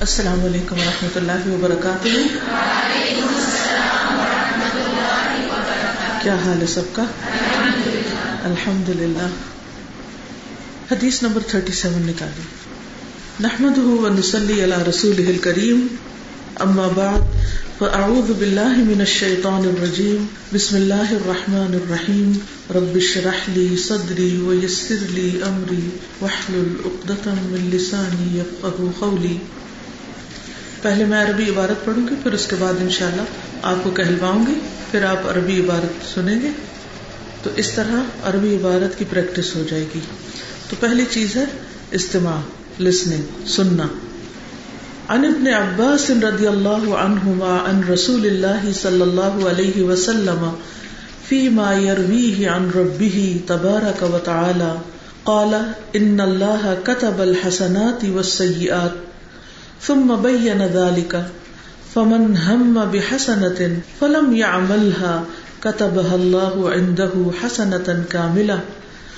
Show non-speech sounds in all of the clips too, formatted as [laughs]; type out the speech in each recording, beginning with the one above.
السلام علیکم و رحمۃ اللہ وبرکاتہ۔ کیا حال ہے سب کا؟ الحمد للہ حدیث نمبر تھرٹی سیون نکالی۔ نحمد ونسلی علی رسول کریم اما بعد، فاعوذ باللہ من الشیطان الرجیم۔ بسم اللہ الرحمن الرحیم۔ رب اشرح لي صدری ويسر لي امری۔ واحلل عقدة من لسانی يفقهوا قولی۔ پہلے میں عربی عبارت پڑھوں گی، پھر اس کے بعد انشاءاللہ آپ کو کہلواؤں گی، پھر آپ عربی عبارت سنیں گے۔ تو اس طرح عربی عبارت کی پریکٹس ہو جائے گی۔ تو پہلی چیز ہے استماع لسننگ سننا۔ عن ابن عباس رضی اللہ عنہما عن رسول اللہ صلی اللہ علیہ وسلم فيما يرويه عن ربه تبارك وتعالى قال، ان الله كتب الحسنات والسيئات ثم بين ذلك، فمن هم بحسنة فلم يعملها، كتبها الله عنده حسنة كاملة.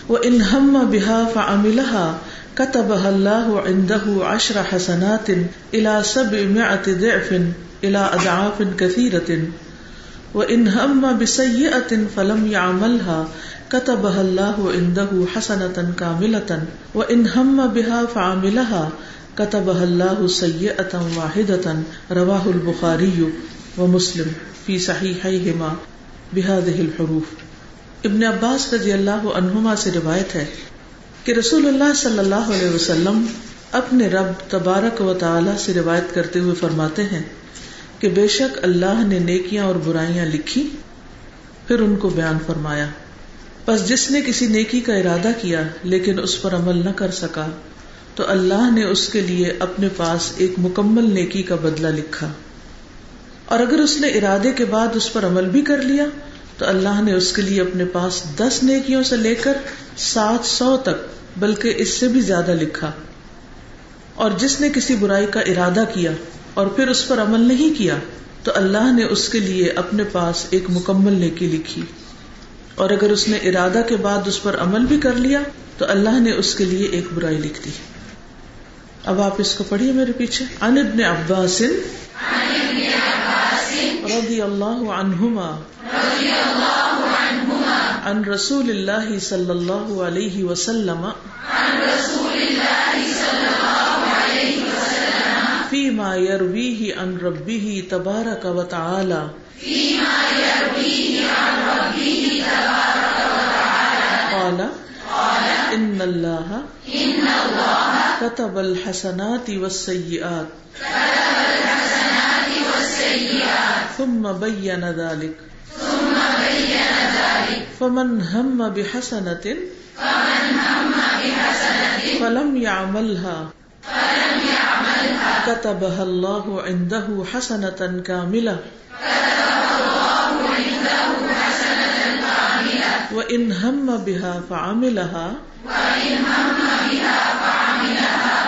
وإن هم بها فعملها، كتبها الله عنده عشر حسنات إلى سبعمائة ضعف إلى أضعاف كثيرة. وإن هم بسيئة فلم يعملها، كتبها الله عنده حسنة كاملة. وإن هم بها فعملها کتب اللہ سید واحد رواہ البخاری و مسلم فی صحیحیہما بهذه الحروف. ابن عباس رضی اللہ عنہما سے روایت ہے کہ رسول اللہ صلی اللہ علیہ وسلم اپنے رب تبارک و تعالی سے روایت کرتے ہوئے فرماتے ہیں کہ بے شک اللہ نے نیکیاں اور برائیاں لکھی، پھر ان کو بیان فرمایا۔ بس جس نے کسی نیکی کا ارادہ کیا، لیکن اس پر عمل نہ کر سکا۔ تو اللہ نے اس کے لیے اپنے پاس ایک مکمل نیکی کا بدلہ لکھا۔ اور اگر اس نے ارادے کے بعد اس پر عمل بھی کر لیا، تو اللہ نے اس کے لیے اپنے پاس دس نیکیوں سے لے کر سات سو تک، بلکہ اس سے بھی زیادہ لکھا۔ اور جس نے کسی برائی کا ارادہ کیا اور پھر اس پر عمل نہیں کیا، تو اللہ نے اس کے لیے اپنے پاس ایک مکمل نیکی لکھی۔ اور اگر اس نے ارادہ کے بعد اس پر عمل بھی کر لیا، تو اللہ نے اس کے لیے ایک برائی لکھ دی۔ اب آپ اس کو پڑھیے میرے پیچھے۔ ان ابن عباس رضی اللہ عنہما، عن رسول اللہ صلی اللہ علیہ وسلم فيما يرويه عن ربه تبارك وتعالى فيما يرويه عن ربه تبارك وتعالى قال قال، ان الله ان الله كتب الحسنات والسيئات. ثم بين ذلك. ثم بين ذلك فمن هم بحسنة فمن هم بحسنة فلم يعملها. فلم يعملها كتبها الله عنده حسنة كاملة. كتبها الله عنده حسنة كاملة وإن هم بها فعملها. وإن هم بها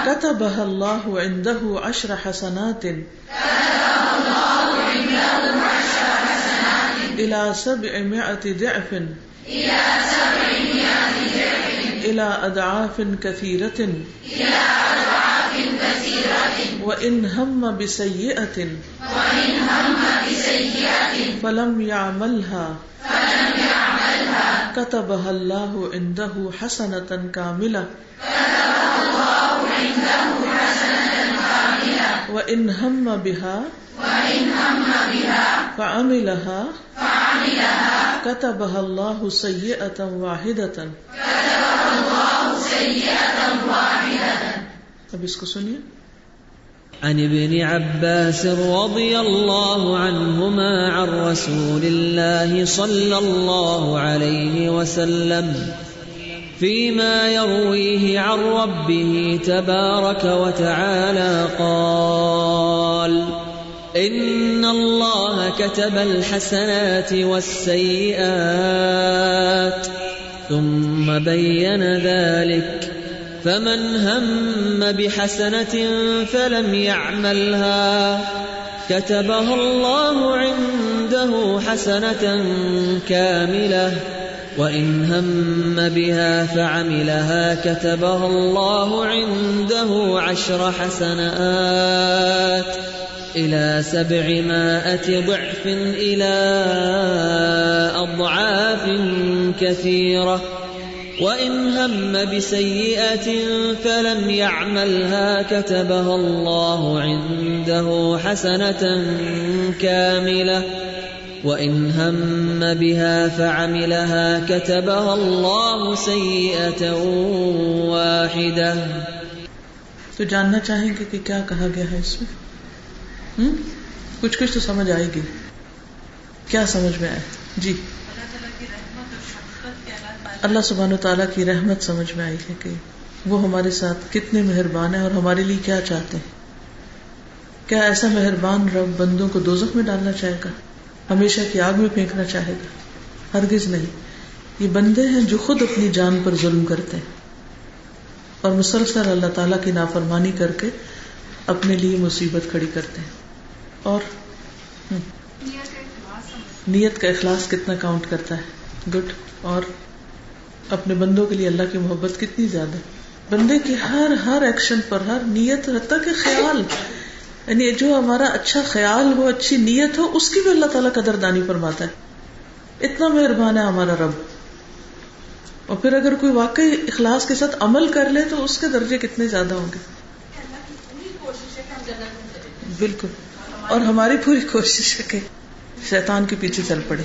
كتبها الله عنده عشر حسنات. كتبها الله عنده عشر حسنات إلى سبعمائة ضعف. إلى سبعمائة ضعف إلى أضعاف كثيرة. إلى أضعاف كثيرة وإن هم بسيئة. وإن هم بسيئة فلم يعملها. فلم يعملها كتبها الله عنده حسنة كاملة. كتبها وإن هم بها وإن هم بها فعملها فعملها كتبها الله سيئة واحدة كتبها الله سيئة واحدة اب اس کو سنیے۔ عن ابن عباس رضي الله عنهما عن رسول الله صلى الله عليه وسلم فيما يرويه عن ربه تبارك وتعالى قال ان الله كتب الحسنات والسيئات ثم بين ذلك، فمن هم بحسنه فلم يعملها. كتبها الله عنده حسنه كامله وإن هم بها فعملها كتبها الله عنده عشر حسنات إلى سبعمائة ضعف إلى أضعاف كثيرة وإن هم بسيئة فلم يعملها كتبها الله عنده حسنة كاملة وإن هم بها فعملها كتبها الله سيئة واحدة۔ تو جاننا چاہیں گے کہ کیا کہا گیا ہے اس میں؟ کچھ کچھ تو سمجھ آئے گی۔ کیا سمجھ میں آئے؟ جی۔ اللہ سبحانہ تعالیٰ کی رحمت سمجھ میں آئی ہے کہ وہ ہمارے ساتھ کتنے مہربان ہیں اور ہمارے لیے کیا چاہتے ہیں۔ کیا ایسا مہربان رب بندوں کو دوزخ میں ڈالنا چاہے گا؟ ہمیشہ کی آگ میں پھینکنا چاہے گا۔ ہرگز نہیں۔ یہ بندے ہیں جو خود اپنی جان پر ظلم کرتے ہیں۔ اور مسلسل اللہ تعالیٰ کی نافرمانی کر کے اپنے لیے مصیبت کھڑی کرتے ہیں۔ اور نیت کا اخلاص کتنا کاؤنٹ کرتا ہے۔ گڈ اور اپنے بندوں کے لیے اللہ کی محبت کتنی زیادہ۔ بندے کی ہر ہر ایکشن پر، ہر نیت حتیٰ کہ خیال۔ یعنی جو ہمارا اچھا خیال ہو اچھی نیت ہو اس کی بھی اللہ تعالیٰ قدر دانی فرماتا ہے۔ اتنا مہربان ہے ہمارا رب۔ اور پھر اگر کوئی واقعی اخلاص کے ساتھ عمل کر لے تو اس کے درجے کتنے زیادہ ہوں گے؟ بالکل۔ اور ہماری پوری کوشش ہے کہ شیطان کے پیچھے چل پڑے۔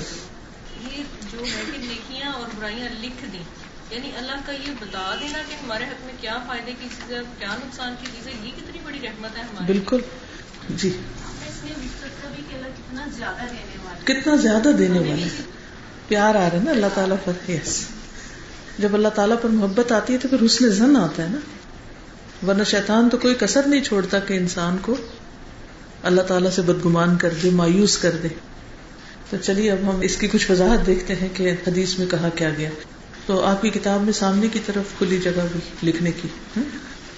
یہ جو ہے کہ نیکیاں اور برائیاں لکھ دی یعنی اللہ کا یہ بتا دینا کہ ہمارے حق میں کیا فائدے کی چیزیں کیا نقصان کی چیزیں یہ کتنی بڑی رحمت ہے ہماری۔ بالکل۔ جی۔ کتنا زیادہ دینے والا پیار آ رہا ہے نا اللہ تعالیٰ پر۔ یس جب اللہ تعالیٰ پر محبت آتی ہے تو پھر حسن زن آتا ہے نا۔ ورنہ شیطان تو کوئی کسر نہیں چھوڑتا کہ انسان کو اللہ تعالیٰ سے بدگمان کر دے، مایوس کر دے۔ تو چلیے، اب ہم اس کی کچھ وضاحت دیکھتے ہیں کہ حدیث میں کہا کیا گیا۔ تو آپ کی کتاب میں سامنے کی طرف کھلی جگہ بھی لکھنے کی۔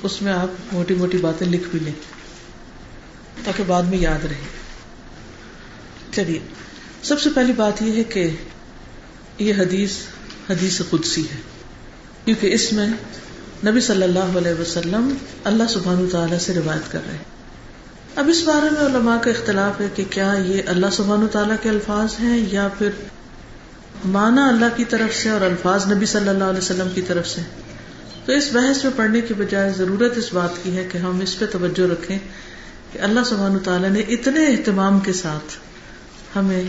اس میں آپ موٹی موٹی باتیں لکھ بھی لیں۔ تاکہ بعد میں یاد رہے۔ چلیے، سب سے پہلی بات یہ ہے کہ یہ حدیث حدیث قدسی ہے۔ کیونکہ اس میں نبی صلی اللہ علیہ وسلم اللہ سبحان تعالیٰ سے روایت کر رہے ہیں۔ اب اس بارے میں علماء کا اختلاف ہے کہ کیا یہ اللہ سبحان تعالیٰ کے الفاظ ہیں یا پھر مانا اللہ کی طرف سے اور الفاظ نبی صلی اللہ علیہ وسلم کی طرف سے۔ تو اس بحث میں پڑھنے کی بجائے ضرورت اس بات کی ہے کہ ہم اس پہ توجہ رکھیں۔ کہ اللہ سبحان تعالیٰ نے اتنے اہتمام کے ساتھ ہمیں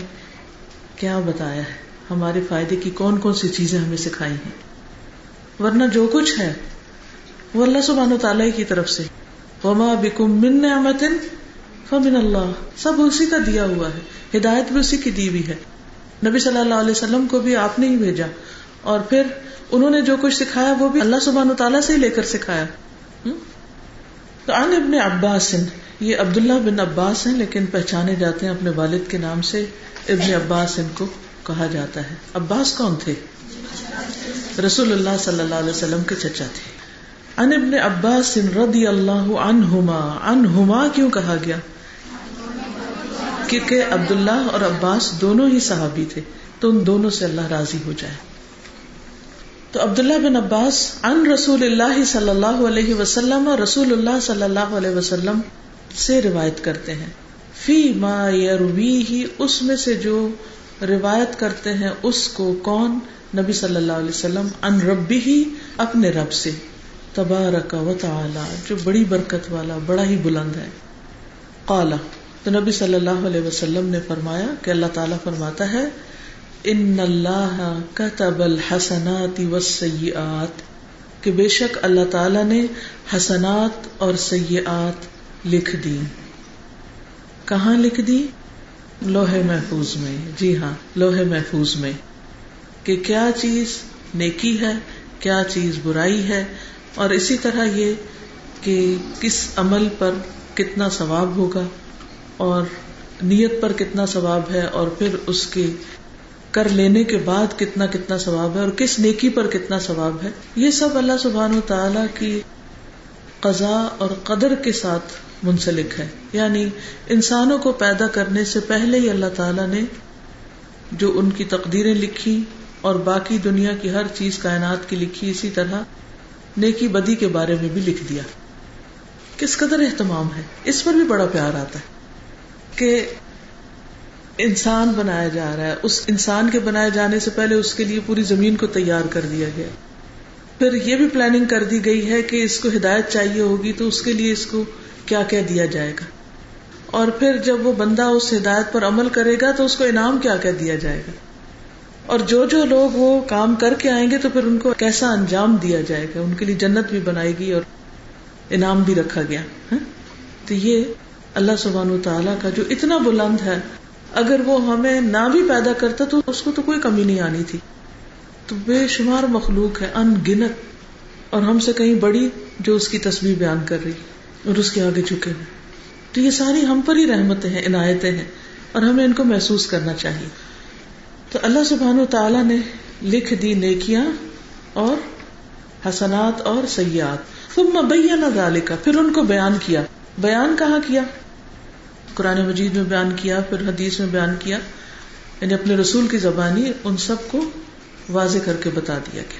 کیا بتایا ہے، ہمارے فائدے کی کون کون سی چیزیں ہمیں سکھائی ہیں۔ ورنہ جو کچھ ہے، وہ اللہ سبحان تعالیٰ کی طرف سے۔ وما بکم من نعمت فمن اللہ سب اسی کا دیا ہوا ہے، ہدایت بھی اسی کی دی ہوئی ہے۔ نبی صلی اللہ علیہ وسلم کو بھی آپ نے ہی بھیجا۔ اور پھر انہوں نے جو کچھ سکھایا، وہ بھی اللہ سبحان تعالیٰ سے ہی لے کر سکھایا۔ تو عن ابن عباس، یہ عبداللہ بن عباس ہیں، لیکن پہچانے جاتے ہیں اپنے والد کے نام سے، ابن عباس ان کو کہا جاتا ہے۔ عباس کون تھے؟ رسول اللہ صلی اللہ علیہ وسلم کے چچا تھے۔ ان ابن عباس رضی اللہ عنہما عنہما کیوں کہا گیا؟ کیونکہ عبداللہ اور عباس دونوں ہی صحابی تھے، تو ان دونوں سے اللہ راضی ہو جائے۔ تو عبداللہ بن عباس ان رسول اللہ صلی اللہ علیہ وسلم رسول اللہ صلی اللہ علیہ وسلم سے روایت کرتے ہیں۔ فی ما یروی ہی اس میں سے جو روایت کرتے ہیں، اس کو کون؟ نبی صلی اللہ علیہ وسلم ان ربی ہی اپنے رب سے۔ تبارک و تعالی، جو بڑی برکت والا، بڑا ہی بلند ہے۔ قالا تو نبی صلی اللہ علیہ وسلم نے فرمایا کہ اللہ تعالیٰ فرماتا ہے ان اللہ کتب الحسنات والسیئات، کہ بے شک اللہ تعالیٰ نے حسنات اور سیئات لکھ دی۔ کہاں لکھ دی؟ لوہے محفوظ میں۔ جی ہاں لوہے محفوظ میں۔ کہ کیا چیز نیکی ہے، کیا چیز برائی ہے، اور اسی طرح یہ کہ کس عمل پر کتنا ثواب ہوگا، اور نیت پر کتنا ثواب ہے، اور پھر اس کے کر لینے کے بعد کتنا کتنا ثواب ہے اور کس نیکی پر کتنا ثواب ہے، یہ سب اللہ سبحان و تعالی کی قضاء اور قدر کے ساتھ منسلک ہے۔ یعنی انسانوں کو پیدا کرنے سے پہلے ہی اللہ تعالی نے جو ان کی تقدیریں لکھی اور باقی دنیا کی ہر چیز کائنات کی لکھی، اسی طرح نیکی بدی کے بارے میں بھی لکھ دیا۔ کس قدر اہتمام ہے؟ اس پر بھی بڑا پیار آتا ہے کہ انسان بنایا جا رہا ہے، اس انسان کے بنائے جانے سے پہلے اس کے لیے پوری زمین کو تیار کر دیا گیا۔ پھر یہ بھی پلاننگ کر دی گئی ہے کہ اس کو ہدایت چاہیے ہوگی تو اس کے لیے اس کو کیا کیا دیا جائے گا۔ اور پھر جب وہ بندہ اس ہدایت پر عمل کرے گا تو اس کو انعام کیا کیا دیا جائے گا۔ اور جو جو لوگ وہ کام کر کے آئیں گے تو پھر ان کو کیسا انجام دیا جائے گا۔ ان کے لیے جنت بھی بنائے گی اور انعام بھی رکھا گیا۔ ہاں؟ تو یہ اللہ سبحان و تعالیٰ کا جو اتنا بلند ہے اگر وہ ہمیں نہ بھی پیدا کرتا تو اس کو تو کوئی کمی نہیں آنی تھی۔ تو بے شمار مخلوق ہے ان گنت اور ہم سے کہیں بڑی جو اس کی تصویر بیان کر رہی اور اس کے آگے چکے ہوئے۔ تو یہ ساری ہم پر ہی رحمتیں ہیں، عنایتیں ہیں۔ اور ہمیں ان کو محسوس کرنا چاہیے۔ تو اللہ سبحان و تعالیٰ نے لکھ دی نیکیاں اور حسنات اور سیاحت ثم بینا ذالک پھر ان کو بیان کیا۔ بیان کہاں کیا؟ قرآن مجید میں بیان کیا، پھر حدیث میں بیان کیا یعنی اپنے رسول کی زبانی ان سب کو واضح کر کے بتا دیا گیا۔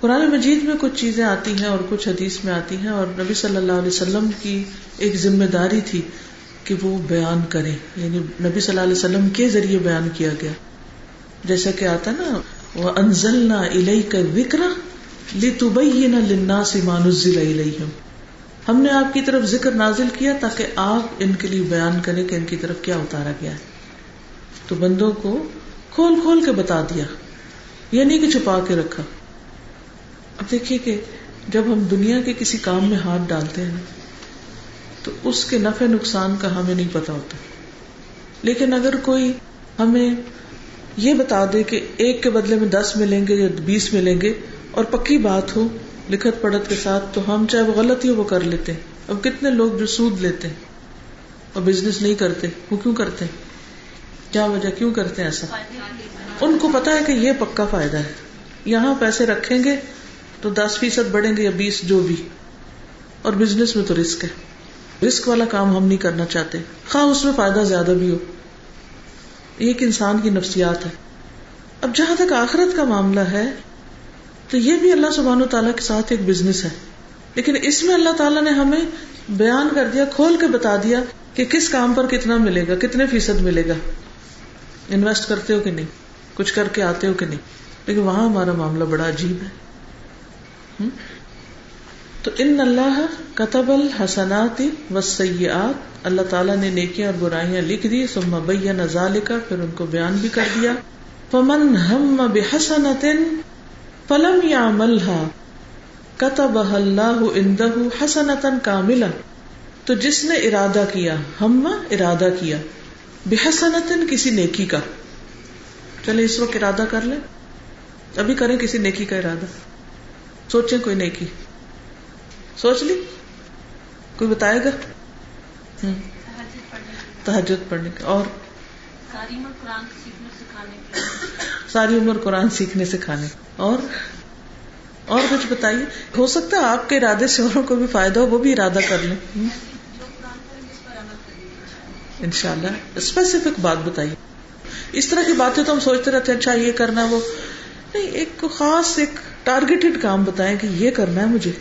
قرآن مجید میں کچھ چیزیں آتی ہیں اور کچھ حدیث میں آتی ہیں اور نبی صلی اللہ علیہ وسلم کی ایک ذمہ داری تھی کہ وہ بیان کریں۔ یعنی نبی صلی اللہ علیہ وسلم کے ذریعے بیان کیا گیا۔ جیسا کہ آتا نا وہ انزل نہ الہی کا وکرا لتبین للناس ما نزل الیہم ہم نے آپ کی طرف ذکر نازل کیا تاکہ آپ ان کے لیے بیان کریں کہ ان کی طرف کیا اتارا گیا ہے۔ تو بندوں کو کھول کھول کے بتا دیا، یہ نہیں کہ چھپا کے رکھا۔ اب دیکھیے کہ جب ہم دنیا کے کسی کام میں ہاتھ ڈالتے ہیں، تو اس کے نفع نقصان کا ہمیں نہیں پتا ہوتا۔ لیکن اگر کوئی ہمیں یہ بتا دے کہ ایک کے بدلے میں دس ملیں گے یا بیس ملیں گے اور پکی بات ہو لکھت پڑھت کے ساتھ تو ہم چاہے وہ غلط ہی وہ کر لیتے۔ ہیں اب کتنے لوگ جو سود لیتے ہیں اور بزنس نہیں کرتے، وہ کیوں کرتے؟ ہیں کیا وجہ، کیوں کرتے ہیں ایسا؟ ان کو پتا ہے کہ یہ پکا فائدہ ہے۔ یہاں پیسے رکھیں گے تو دس فیصد بڑھیں گے یا بیس جو بھی۔ اور بزنس میں تو رسک ہے۔ رسک والا کام ہم نہیں کرنا چاہتے۔ خواہ اس میں فائدہ زیادہ بھی ہو۔ یہ ایک انسان کی نفسیات ہے۔ اب جہاں تک آخرت کا معاملہ ہے تو یہ بھی اللہ سبحان و تعالیٰ کے ساتھ ایک بزنس ہے۔ لیکن اس میں اللہ تعالیٰ نے ہمیں بیان کر دیا، کھول کے بتا دیا کہ کس کام پر کتنا ملے گا، کتنے فیصد ملے گا۔ انویسٹ کرتے ہو کہ نہیں؟ کچھ کر کے آتے ہو کہ نہیں؟ لیکن وہاں ہمارا معاملہ بڑا عجیب ہے۔ تو ان اللہ کتب الحسنات و سیاحت اللہ تعالیٰ نے نیکیاں اور برائیاں لکھ دی سما بیا نزا لکھا پھر ان کو بیان بھی کر دیا۔ پمن ہم بحسنت فلم یا ملحا کتب اللہ اندہ حسنتن کاملا تو جس نے ارادہ کیا ہم ارادہ کیا بحسنتن کسی نیکی کا۔ چلے اس وقت ارادہ کر لیں۔ ابھی کریں کسی نیکی کا ارادہ۔ سوچیں کوئی نیکی۔ سوچ لی؟ کوئی بتائے گا؟ تحجد پڑھنے کا اور؟ ساری عمر قرآن سیکھنے سکھانے اور اور کچھ بتائیے؟ ہو سکتا ہے آپ کے ارادے سے اوروں کو بھی فائدہ ہو وہ بھی ارادہ کر لیں۔ ان شاء اللہ اسپیسیفک بات بتائیے۔ اس طرح کی باتیں تو ہم سوچتے رہتے ہیں اچھا یہ کرنا وہ۔ نہیں ایک خاص ایک ٹارگیٹڈ کام بتائیں کہ یہ کرنا ہے مجھے۔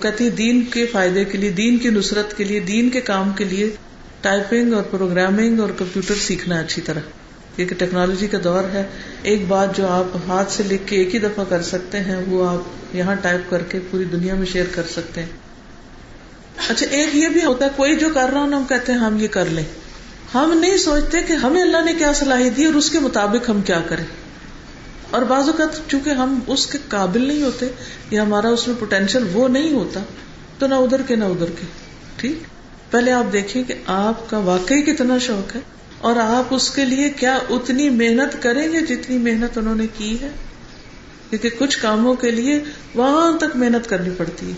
کہتی دین کے فائدے کے لیے دین کی نصرت کے لیے دین کے کام کے لیے۔ ٹائپنگ اور پروگرامنگ اور کمپیوٹر سیکھنا اچھی طرح۔ کیونکہ ٹیکنالوجی کا دور ہے۔ ایک بات جو آپ ہاتھ سے لکھ کے ایک ہی دفعہ کر سکتے ہیں، وہ آپ یہاں ٹائپ کر کے پوری دنیا میں شیئر کر سکتے ہیں۔ اچھا ایک یہ بھی ہوتا ہے، کوئی جو کر رہا ہوں ہم کہتے ہیں ہم یہ کر لیں۔ ہم نہیں سوچتے کہ ہمیں اللہ نے کیا صلاحیت دی اور اس کے مطابق ہم کیا کریں۔ اور بعض اوقات چونکہ ہم اس کے قابل نہیں ہوتے، یا ہمارا اس میں پوٹینشیل وہ نہیں ہوتا، تو نہ ادھر کے نہ ادھر کے۔ ٹھیک؟ پہلے آپ دیکھیں کہ آپ کا واقعی کتنا شوق ہے اور آپ اس کے لیے کیا اتنی محنت کریں گے جتنی محنت انہوں نے کی ہے؟ کیونکہ کچھ کاموں کے لیے وہاں تک محنت کرنی پڑتی ہے۔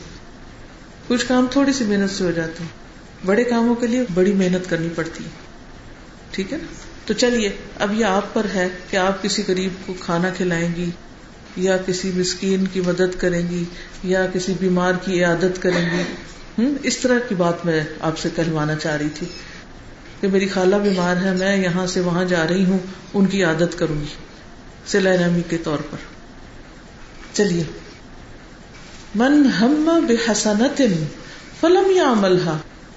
کچھ کام تھوڑی سی محنت سے ہو جاتے ہیں۔ بڑے کاموں کے لیے بڑی محنت کرنی پڑتی ہے۔ ٹھیک ہے نا؟ تو چلیے، اب یہ آپ پر ہے کہ آپ کسی غریب کو کھانا کھلائیں گی، یا کسی مسکین کی مدد کریں گی، یا کسی بیمار کی عیادت کریں گی۔ اس طرح کی بات میں آپ سے کہلوانا چاہ رہی تھی کہ میری خالہ بیمار ہے، میں یہاں سے وہاں جا رہی ہوں، ان کی عادت کروں گی سلا نمی کے طور پر۔ چلیے۔ من ہم بے حسنت فلم یا عمل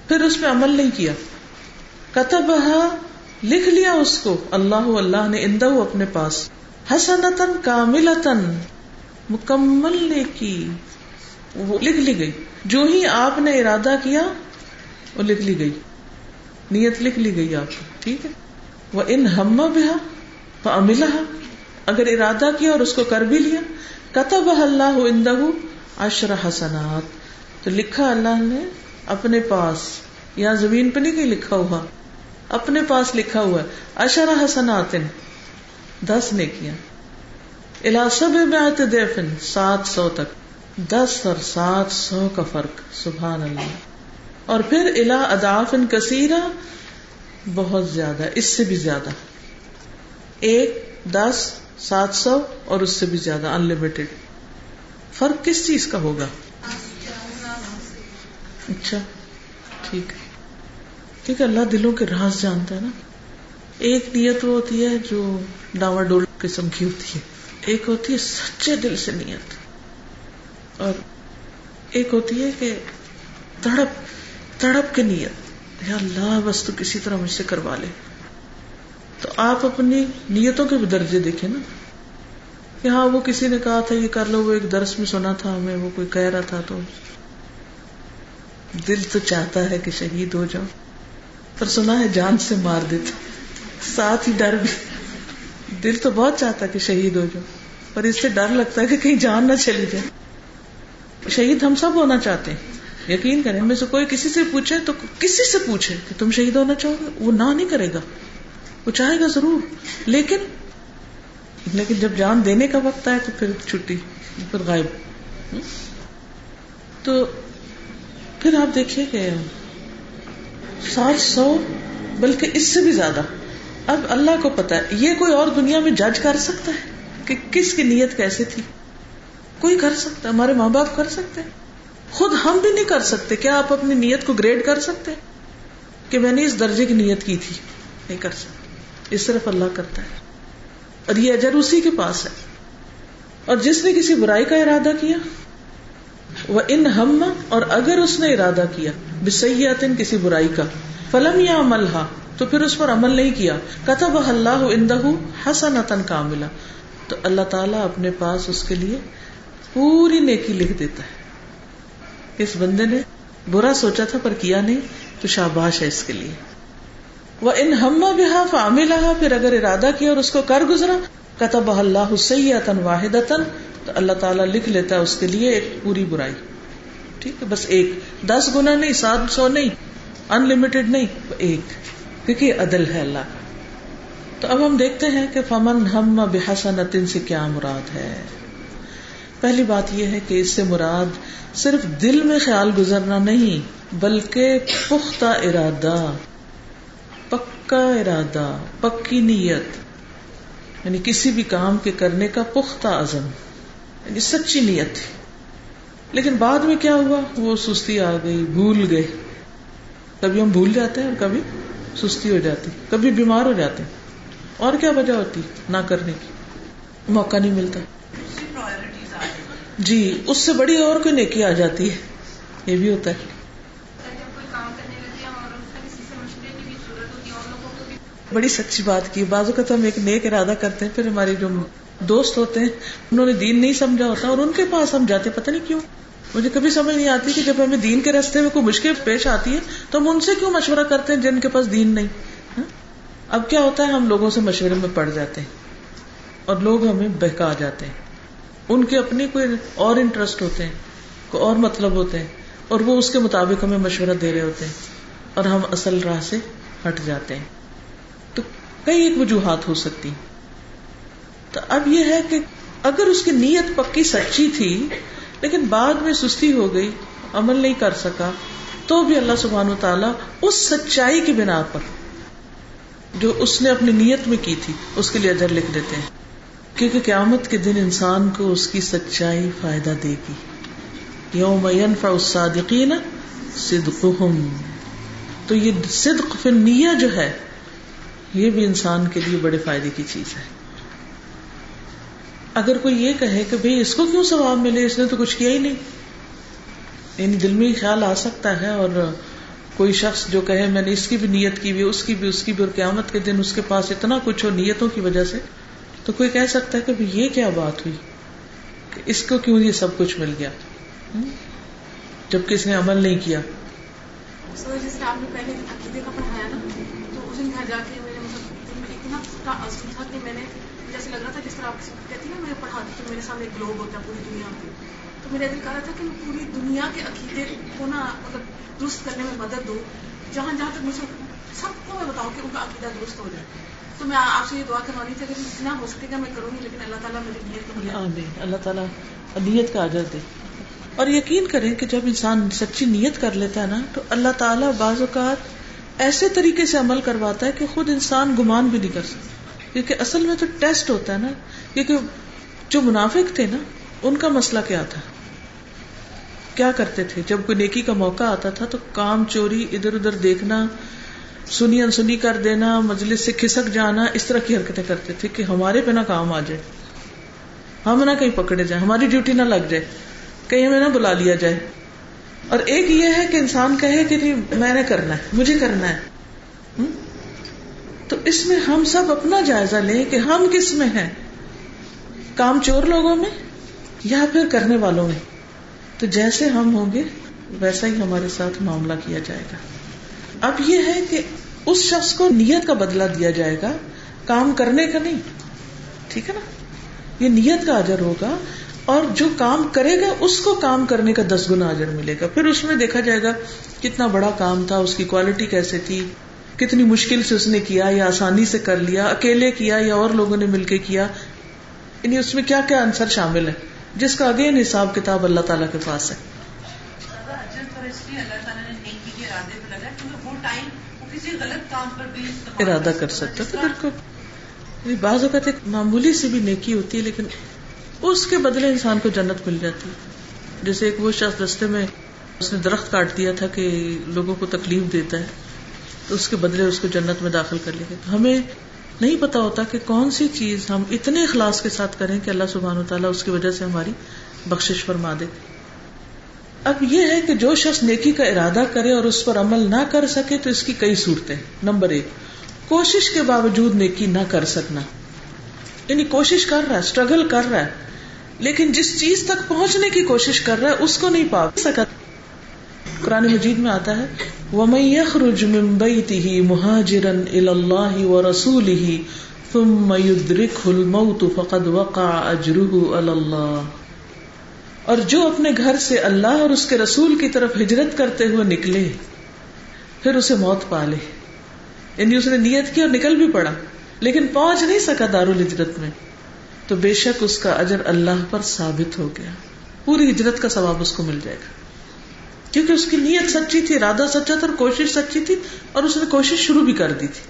پھر اس پہ عمل نہیں کیا۔ کتب لکھ لیا اس کو۔ اللہ اللہ نے اندہ اپنے پاس۔ حسنتن کاملتن مکمل نے کی وہ لکھ لی گئی۔ جو ہی آپ نے ارادہ کیا، وہ لکھ لی گئی۔ نیت لکھ لی گئی آپ کی، ٹھیک ہے؟ وہ ان ہم بہا املا اگر ارادہ کیا اور اس کو کر بھی لیا کتب اللہ اندہ اشر حسنات۔ تو لکھا اللہ نے اپنے پاس، یہاں زمین پہ نہیں کہیں لکھا ہوا، اپنے پاس لکھا ہوا اشر حسنات۔ دس نے کیا الاسب میں دیفن سات سو تک۔ دس اور سات سو کا فرق، سبحان اللہ۔ اور پھر الا اداف ان کثیرہ، بہت زیادہ، اس سے بھی زیادہ۔ ایک، دس، سات سو اور اس سے بھی زیادہ انلمیٹڈ فرق کس چیز کا ہوگا؟ اچھا ٹھیک۔ ہے کیونکہ اللہ دلوں کے راز جانتا ہے نا۔ ایک نیت وہ ہوتی ہے جو ڈاوا ڈول قسم کی ہوتی ہے۔ ایک ہوتی ہے سچے دل سے نیت۔ اور ایک ہوتی ہے کہ تڑپ تڑپ کے نیت، یا اللہ بس تو کسی طرح مجھ سے کروا لے۔ تو آپ اپنی نیتوں کے بھی درجے دیکھیں نا۔ کہ ہاں وہ کسی نے کہا تھا یہ کر لو، وہ ایک درس میں سنا تھا ہمیں، وہ کوئی کہہ رہا تھا۔ تو دل تو چاہتا ہے کہ شہید ہو جاؤ پر سنا ہے جان سے مار دیتے ساتھ ہی ڈر بھی۔ دل تو بہت چاہتا ہے کہ شہید ہو جاؤ پر اس سے ڈر لگتا ہے کہ کہیں جان نہ چلی جائے۔ شہید ہم سب ہونا چاہتے ہیں۔ یقین کریں میں سے کوئی کسی سے پوچھے تو کسی سے پوچھے کہ تم شہید ہونا چاہو گے؟ وہ نہ نہیں کرے گا۔ وہ چاہے گا ضرور۔ لیکن لیکن جب جان دینے کا وقت آئے تو پھر چھٹی، پھر غائب۔ تو پھر آپ دیکھیے کہ سات سو، بلکہ اس سے بھی زیادہ۔ اب اللہ کو پتا ہے، یہ کوئی اور دنیا میں جج کر سکتا ہے کہ کس کی نیت کیسے تھی؟ کوئی کر سکتا، ہمارے ماں باپ کر سکتے۔ خود ہم بھی نہیں کر سکتے، کیا آپ اپنی نیت کو گریڈ کر سکتے؟ کہ میں نے اس درجے کی نیت کی تھی، نہیں کر سکتے اس طرف اللہ کرتا ہے۔ اور یہ اجر اسی کے پاس ہے۔ اور جس نے کسی برائی کا ارادہ کیا، وہ ان ہم، اور اگر اس نے ارادہ کیا بسیات کسی برائی کا، فلم یا عمل ہا تو پھر اس پر عمل نہیں کیا۔ کتب اللہ اندہ حسن کا ملا تو اللہ تعالیٰ اپنے پاس اس کے لیے پوری نیکی لکھ دیتا ہے۔ اس بندے نے برا سوچا تھا پر کیا نہیں، تو شاباش ہے اس کے لیے۔ وہ ان ہم فامل پھر اگر ارادہ کیا اور اس کو کر گزرا کتب اللہ سیتن واحد تو اللہ تعالیٰ لکھ لیتا ہے اس کے لیے ایک پوری برائی۔ ٹھیک ہے، بس ایک۔ دس گنا نہیں، سات سو نہیں ان لمیٹڈ نہیں ایک۔ کیونکہ عدل ہے اللہ۔ تو اب ہم دیکھتے ہیں کہ فمن ہم بحسن سے کیا مراد ہے۔ پہلی بات یہ ہے کہ اس سے مراد صرف دل میں خیال گزرنا نہیں، بلکہ پختہ ارادہ، پکا ارادہ، پکی نیت یعنی کسی بھی کام کے کرنے کا پختہ عزم یعنی سچی نیت۔ تھی لیکن بعد میں کیا ہوا؟ وہ سستی آ گئی، بھول گئے۔ کبھی ہم بھول جاتے ہیں اور کبھی سستی ہو جاتی، کبھی بیمار ہو جاتے اور کیا وجہ ہوتی؟ نہ کرنے کی۔ موقع نہیں ملتا۔ جی اس سے بڑی اور کوئی نیکی آ جاتی ہے؟ یہ بھی ہوتا ہے۔ بڑی سچی بات کی۔ بازو کا تو ہم ایک نیک ارادہ کرتے ہیں، پھر ہمارے جو دوست ہوتے ہیں، انہوں نے دین نہیں سمجھا ہوتا اور ان کے پاس ہم جاتے پتہ نہیں کیوں؟ مجھے کبھی سمجھ نہیں آتی کہ جب ہمیں دین کے راستے میں کوئی مشکل پیش آتی ہے، تو ہم ان سے کیوں مشورہ کرتے ہیں جن کے پاس دین نہیں؟ ہاں؟ اب کیا ہوتا ہے؟ ہم لوگوں سے مشورے میں پڑ جاتے ہیں اور لوگ ہمیں بہکا جاتے ہیں۔ ان کے اپنے کوئی اور انٹرسٹ ہوتے ہیں، کوئی اور مطلب ہوتے ہیں، اور وہ اس کے مطابق ہمیں مشورہ دے رہے ہوتے ہیں، اور ہم اصل راہ سے ہٹ جاتے ہیں۔ تو کئی ایک وجوہات ہو سکتی تو اب یہ ہے کہ اگر اس کی نیت پکی سچی تھی، لیکن بعد میں سستی ہو گئی، عمل نہیں کر سکا، تو بھی اللہ سبحان و تعالیٰ اس سچائی کی بنا پر جو اس نے اپنی نیت میں کی تھی، اس کے لیے ادھر لکھ دیتے ہیں۔ کیونکہ قیامت کے دن انسان کو اس کی سچائی فائدہ دے گی۔ یوم الصادقین صدقهم تو یہ صدق فی النیہ جو ہے، یہ بھی انسان کے لیے بڑے فائدے کی چیز ہے۔ اگر کوئی یہ کہے کہ بھئی اس کو کیوں ثواب ملے؟ اس نے تو کچھ کیا ہی نہیں۔ یعنی دل میں خیال آ سکتا ہے اور کوئی شخص جو کہے میں نے اس کی بھی نیت کی بھی، اس کی بھی، اس کی بھی اور قیامت کے دن اس کے پاس اتنا کچھ ہو نیتوں کی وجہ سے تو کوئی کہہ سکتا ہے کہ یہ کیا بات ہوئی؟ کہ اس کو کیوں یہ سب کچھ مل گیا؟ جبکہ اس نے عمل نہیں کیا۔ جس آپ نے پہلے عقیدے کا پڑھایا نا، تو اس دن گھر جا کے میرے مطلب اتنا عزم تھا کہ میں نے جیسے لگ رہا تھا جس طرح آپ کہتی نا، میں پڑھاتی تو میرے سامنے گلوب ہوتا ہے پوری دنیا میں۔ تو میرا دل کہہ رہا تھا کہ میں پوری دنیا کے عقیدے کو نا مطلب درست کرنے میں مدد دوں جہاں جہاں تک مجھے سب کو میں بتاؤں کہ ان کا عقیدہ درست ہو جائے۔ تو میں آپ سے یہ دعا کروانی تھی کہ جتنا ہو سکے گا میں کروں گی، لیکن اللہ تعالیٰ میری نیت کو اللہ تعالیٰ نیت کا اجر دے۔ اور یقین کریں کہ جب انسان سچی نیت کر لیتا ہے نا، تو اللہ تعالیٰ بعض اوقات ایسے طریقے سے عمل کرواتا ہے کہ خود انسان گمان بھی نہیں کر سکتا۔ کیونکہ اصل میں تو ٹیسٹ ہوتا ہے نا، کیونکہ جو منافق تھے نا، ان کا مسئلہ کیا تھا؟ کیا کرتے تھے؟ جب کوئی نیکی کا موقع آتا تھا تو کام چوری ادھر ادھر دیکھنا سنی انسنی کر دینا، مجلس سے کھسک جانا، اس طرح کی حرکتیں کرتے تھے کہ ہمارے پہ نہ کام آ جائے۔ ہم نہ کہیں پکڑے جائیں، ہماری ڈیوٹی نہ لگ جائے۔ کہیں ہمیں نہ بلا لیا جائے۔ اور ایک یہ ہے کہ انسان کہے کہ نہیں، میں نے کرنا ہے، مجھے کرنا ہے۔ تو اس میں ہم سب اپنا جائزہ لیں کہ ہم کس میں ہیں؟ کام چور لوگوں میں یا پھر کرنے والوں میں؟ تو جیسے ہم ہوں گے، ویسا ہی ہمارے ساتھ معاملہ کیا جائے گا۔ اب یہ ہے کہ اس شخص کو نیت کا بدلہ دیا جائے گا کام کرنے کا نہیں، ٹھیک ہے نا؟ یہ نیت کا اجر ہوگا اور جو کام کرے گا اس کو کام کرنے کا دس گنا اجر ملے گا۔ پھر اس میں دیکھا جائے گا کتنا بڑا کام تھا، اس کی کوالٹی کیسے تھی، کتنی مشکل سے اس نے کیا، یا آسانی سے کر لیا، اکیلے کیا یا اور لوگوں نے مل کے کیا۔ یعنی اس میں کیا کیا آنسر شامل ہے جس کا اگین حساب کتاب اللہ تعالیٰ کے پاس ہے۔ ارادہ کر سکتا تو بالکل یعنی بعض اوقات ایک معمولی سی بھی نیکی ہوتی ہے لیکن اس کے بدلے انسان کو جنت مل جاتی ہے۔ جیسے ایک وہ شخص رستے میں اس نے درخت کاٹ دیا تھا کہ لوگوں کو تکلیف دیتا ہے تو اس کے بدلے اس کو جنت میں داخل کر لے گئے ہمیں نہیں پتا ہوتا کہ کون سی چیز ہم اتنے اخلاص کے ساتھ کریں کہ اللہ سبحان و تعالیٰ اس کی وجہ سے ہماری بخش فرما دے۔ اب یہ ہے کہ جو شخص نیکی کا ارادہ کرے اور اس پر عمل نہ کر سکے تو اس کی کئی صورتیں۔ نمبر ایک، کوشش کے باوجود نیکی نہ کر سکنا۔ یعنی کوشش کر رہا ہے اسٹرگل کر رہا ہے، لیکن جس چیز تک پہنچنے کی کوشش کر رہا ہے، اس کو نہیں پا سکا۔ قرآن مجید میں آتا ہے، وَمَن يَخْرُجْ مِن بَيْتِهِ مُهَاجِرًا إِلَى اللَّهِ وَرَسُولِهِ ثُمَّ يُدْرِكْهُ الْمَوْتُ فَقَدْ وَقَعَ أَجْرُهُ عَلَى اللَّهِ۔ اور جو اپنے گھر سے اللہ اور اس کے رسول کی طرف ہجرت کرتے ہوئے نکلے، پھر اسے موت پا لے۔ یعنی اس نے نیت کی اور نکل بھی پڑا، لیکن پہنچ نہیں سکا دارالحجرت میں۔ تو بے شک اس کا اجر اللہ پر ثابت ہو گیا۔ پوری ہجرت کا ثواب اس کو مل جائے گا۔ کیونکہ اس کی نیت سچی تھی، ارادہ سچا تھا اور کوشش سچی تھی اور اس نے کوشش شروع بھی کر دی تھی۔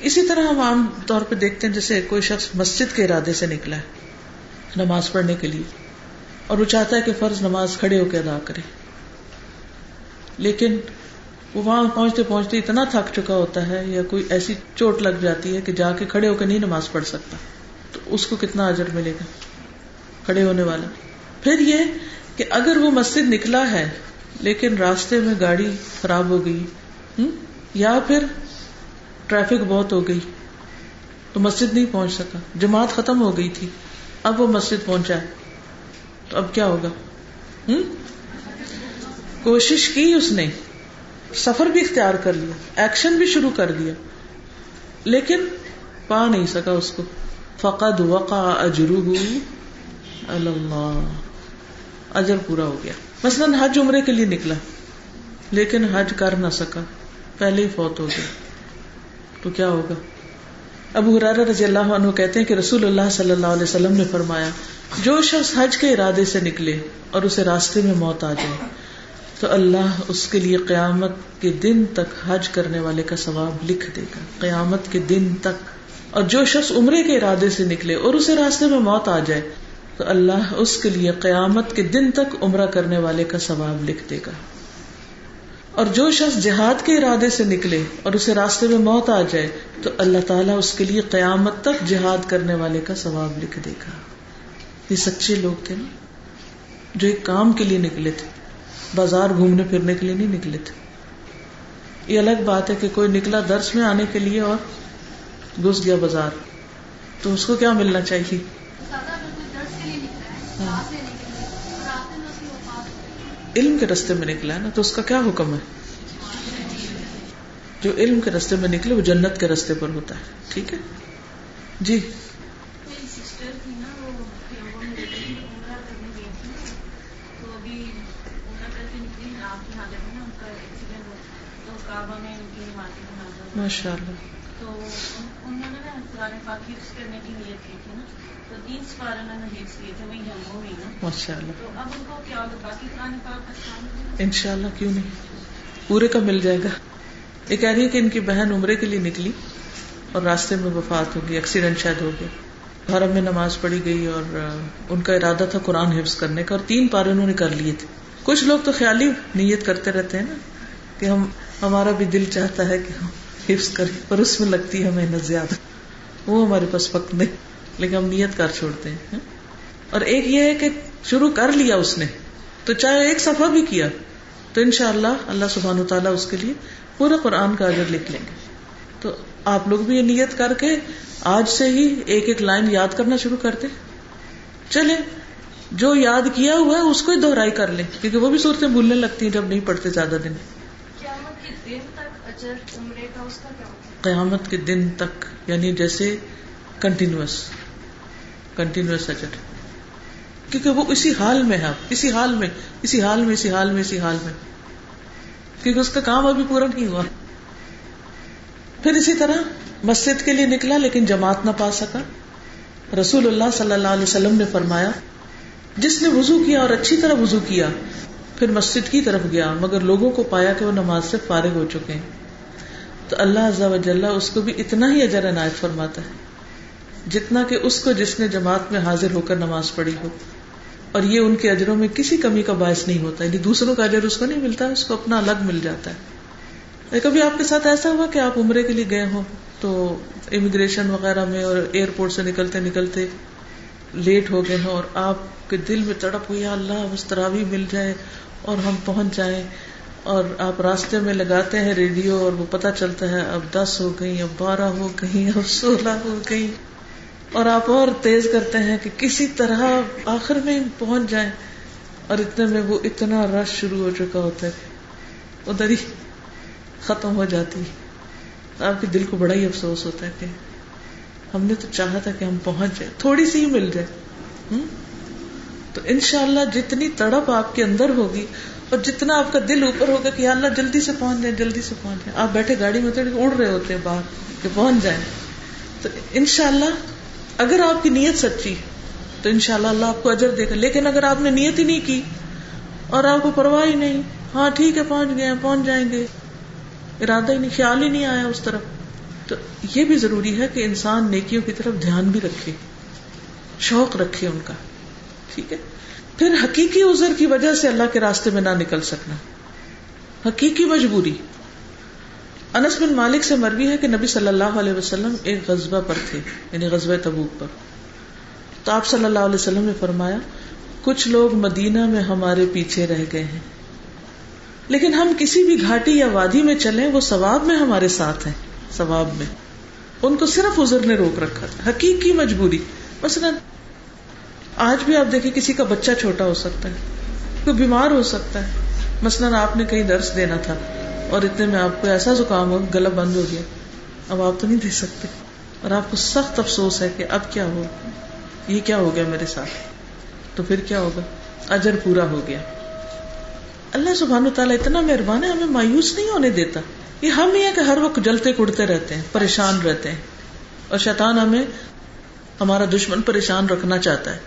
اسی طرح ہم عام طور پہ دیکھتے ہیں جیسے کوئی شخص مسجد کے ارادے سے نکلا ہے نماز پڑھنے کے لیے۔ اور وہ چاہتا ہے کہ فرض نماز کھڑے ہو کے ادا کرے۔ لیکن وہ وہاں پہنچتے پہنچتے اتنا تھک چکا ہوتا ہے یا کوئی ایسی چوٹ لگ جاتی ہے کہ جا کے کھڑے ہو کے نہیں نماز پڑھ سکتا، تو اس کو کتنا اجر ملے گا کھڑے ہونے والا۔ پھر یہ کہ اگر وہ مسجد نکلا ہے، لیکن راستے میں گاڑی خراب ہو گئی یا پھر ٹریفک بہت ہو گئی، تو مسجد نہیں پہنچ سکا۔ جماعت ختم ہو گئی تھی، اب وہ مسجد پہنچا ہے۔ تو اب کیا ہوگا؟ کوشش کی اس نے، سفر بھی اختیار کر لیا ایکشن بھی شروع کر دیا، لیکن پا نہیں سکا اس کو۔ فقد وقع اجرو اللہ۔ اجر پورا ہو گیا۔ مثلاً حج عمرے کے لیے نکلا، لیکن حج کر نہ سکا، پہلے ہی فوت ہو گیا۔ تو کیا ہوگا؟ ابو حرار رضی اللہ عنہ کہتے ہیں کہ رسول اللہ صلی اللہ علیہ وسلم نے فرمایا، جو شخص حج کے ارادے سے نکلے اور اسے راستے میں موت آ جائے، تو اللہ اس کے لیے قیامت کے دن تک حج کرنے والے کا ثواب لکھ دے گا۔ قیامت کے دن تک۔ اور جو شخص عمرے کے ارادے سے نکلے اور اسے راستے میں موت آ جائے، تو اللہ اس کے لیے قیامت کے دن تک عمرہ کرنے والے کا ثواب لکھ دے گا۔ اور جو شخص جہاد کے ارادے سے نکلے اور اسے راستے میں موت آ جائے، تو اللہ تعالیٰ اس کے لیے قیامت تک جہاد کرنے والے کا ثواب لکھ دے گا۔ یہ سچے لوگ تھے نا، جو ایک کام کے لیے نکلے تھے، بازار گھومنے پھرنے کے لیے نہیں نکلے تھے۔ یہ الگ بات ہے کہ کوئی نکلا درس میں آنے کے لیے اور گھس گیا بازار، تو اس کو کیا ملنا چاہیے؟ علم کے رستے میں نکلا ہے نا، تو اس کا کیا حکم ہے؟ جو علم کے رستے میں نکلے، وہ جنت کے رستے پر ہوتا ہے، ٹھیک ہے؟ جی۔ ماشاء اللہ حفظ کیے تھے وہی میں ماشاء اللہ۔ تو اب ان کو کیا ہوگا؟ باقی قرآن پاک کا کام ان شاء اللہ کیوں نہیں؟ پورے کا مل جائے گا۔ یہ کہہ رہی ہے کہ ان کی بہن عمرے کے لیے نکلی اور راستے میں وفات ہوگی ایکسیڈنٹ شاید ہو گیا۔ حرم میں نماز پڑھی گئی اور ان کا ارادہ تھا قرآن حفظ کرنے کا اور تین پارے انہوں نے کر لیے تھے۔ کچھ لوگ تو خیالی نیت کرتے رہتے ہیں نا کہ ہم ہمارا بھی دل چاہتا ہے کہ ہم حفظ کریں پر اس میں لگتی ہے محنت زیادہ۔ وہ ہمارے پاس وقت نہیں۔ لیکن ہم نیت کر چھوڑتے ہیں اور ایک یہ ہے کہ شروع کر لیا اس نے تو چاہے ایک صفحہ بھی کیا تو ان شاء اللہ اللہ سبحان تعالیٰ اس کے لیے پورا قرآن کا اجر لکھ لیں گے۔ تو آپ لوگ بھی یہ نیت کر کے آج سے ہی ایک ایک لائن یاد کرنا شروع کر دیں۔ چلے جو یاد کیا ہوا ہے اس کو ہی دوہرائی کر لیں کیونکہ وہ بھی صورتیں بھولنے لگتی ہیں جب نہیں پڑھتے زیادہ دن۔ قیامت کے دن تک یعنی جیسے کنٹینیوس کنٹینیوس اجر کیونکہ وہ اسی حال میں ہے اسی حال میں، اسی حال میں، اسی حال میں، اسی حال میں۔ کیونکہ اس کا کام ابھی پورا نہیں ہوا۔ پھر اسی طرح مسجد کے لیے نکلا لیکن جماعت نہ پا سکا۔ رسول اللہ صلی اللہ علیہ وسلم نے فرمایا، جس نے وضو کیا اور اچھی طرح وضو کیا، پھر مسجد کی طرف گیا، مگر لوگوں کو پایا کہ وہ نماز سے فارغ ہو چکے ہیں۔ تو اللہ عز و جل اس کو بھی اتنا ہی اجر عنایت فرماتا ہے۔ جتنا کہ اس کو جس نے جماعت میں حاضر ہو کر نماز پڑھی ہو۔ اور یہ ان کے اجروں میں کسی کمی کا باعث نہیں ہوتا۔ یعنی دوسروں کا اجر اس کو نہیں ملتا، اس کو اپنا الگ مل جاتا ہے۔ کبھی آپ کے ساتھ ایسا ہوا کہ آپ عمرے کے لیے گئے ہوں تو امیگریشن وغیرہ میں اور ایئرپورٹ سے نکلتے نکلتے لیٹ ہو گئے ہوں اور آپ کے دل میں تڑپ ہوئی اللہ بس تراوی مل جائے اور ہم پہنچ جائیں۔ اور آپ راستے میں لگاتے ہیں ریڈیو اور وہ پتا چلتا ہے، اب دس ہو گئی اب بارہ ہو گئی اب سولہ ہو گئی اور آپ اور تیز کرتے ہیں کہ کسی طرح آخر میں پہنچ جائیں اور اتنے میں وہ اتنا رش شروع ہو چکا ہوتا ہے ادھر ہی ختم ہو جاتی آپ کے دل کو بڑا ہی افسوس ہوتا ہے کہ ہم نے تو چاہا تھا کہ ہم پہنچ جائیں، تھوڑی سی ہی مل جائے۔ تو انشاءاللہ جتنی تڑپ آپ کے اندر ہوگی اور جتنا آپ کا دل اوپر ہوگا کہ اللہ جلدی سے پہنچ جائیں، جلدی سے پہنچ جائیں۔ آپ بیٹھے گاڑی میں اڑ رہے ہوتے ہیں باہر کہ پہنچ جائیں۔ تو انشاءاللہ اگر آپ کی نیت سچی تو انشاءاللہ اللہ آپ کو اجر دے گا۔ لیکن اگر آپ نے نیت ہی نہیں کی اور آپ کو پرواہ ہی نہیں ہاں ٹھیک ہے، پہنچ گئے پہنچ جائیں گے۔ ارادہ ہی نہیں، خیال ہی نہیں آیا اس طرف۔ تو یہ بھی ضروری ہے کہ انسان نیکیوں کی طرف دھیان بھی رکھے، شوق رکھے ان کا۔ ٹھیک ہے؟ پھر حقیقی عذر کی وجہ سے اللہ کے راستے میں نہ نکل سکنا۔ حقیقی مجبوری۔ انس بن مالک سے مروی ہے کہ نبی صلی اللہ علیہ وسلم ایک غزبہ پر تھے یعنی غزبہ تبوک پر۔ تو آپ صلی اللہ علیہ وسلم نے فرمایا، کچھ لوگ مدینہ میں ہمارے پیچھے رہ گئے ہیں۔ لیکن ہم کسی بھی گھاٹی یا وادی میں چلیں، وہ ثواب میں ہمارے ساتھ ہیں، ثواب میں۔ ان کو صرف عذر نے روک رکھا تھا حقیقی مجبوری۔ مثلا، آج بھی آپ دیکھیں، کسی کا بچہ چھوٹا ہو سکتا ہے، کوئی بیمار ہو سکتا ہے۔ مثلاً، آپ نے کہیں درس دینا تھا اور اتنے میں آپ کو ایسا زکام ہو، گلا بند ہو گیا۔ اب آپ تو نہیں دے سکتے۔ اور آپ کو سخت افسوس ہے کہ اب کیا ہو۔ یہ کیا ہو گیا میرے ساتھ؟ تو پھر کیا ہوگا؟ اجر پورا ہو گیا۔ اللہ سبحان و تعالیٰ اتنا مہربان ہے، ہمیں مایوس نہیں ہونے دیتا۔ یہ ہم ہی ہے کہ ہر وقت جلتے کڑتے رہتے ہیں، پریشان رہتے ہیں۔ اور شیطان ہمیں، ہمارا دشمن پریشان رکھنا چاہتا ہے۔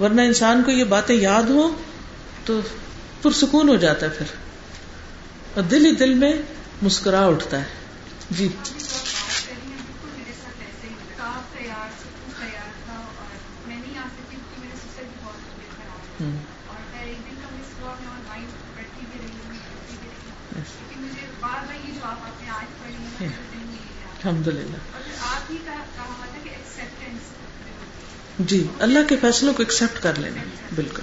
ورنہ انسان کو یہ باتیں یاد ہو تو پرسکون ہو جاتا ہے پھر۔ اور دل ہی دل میں مسکرا اٹھتا ہے۔ جی۔ الحمد للہ جی۔ اللہ کے فیصلوں کو ایکسپٹ کر لینا۔ بالکل۔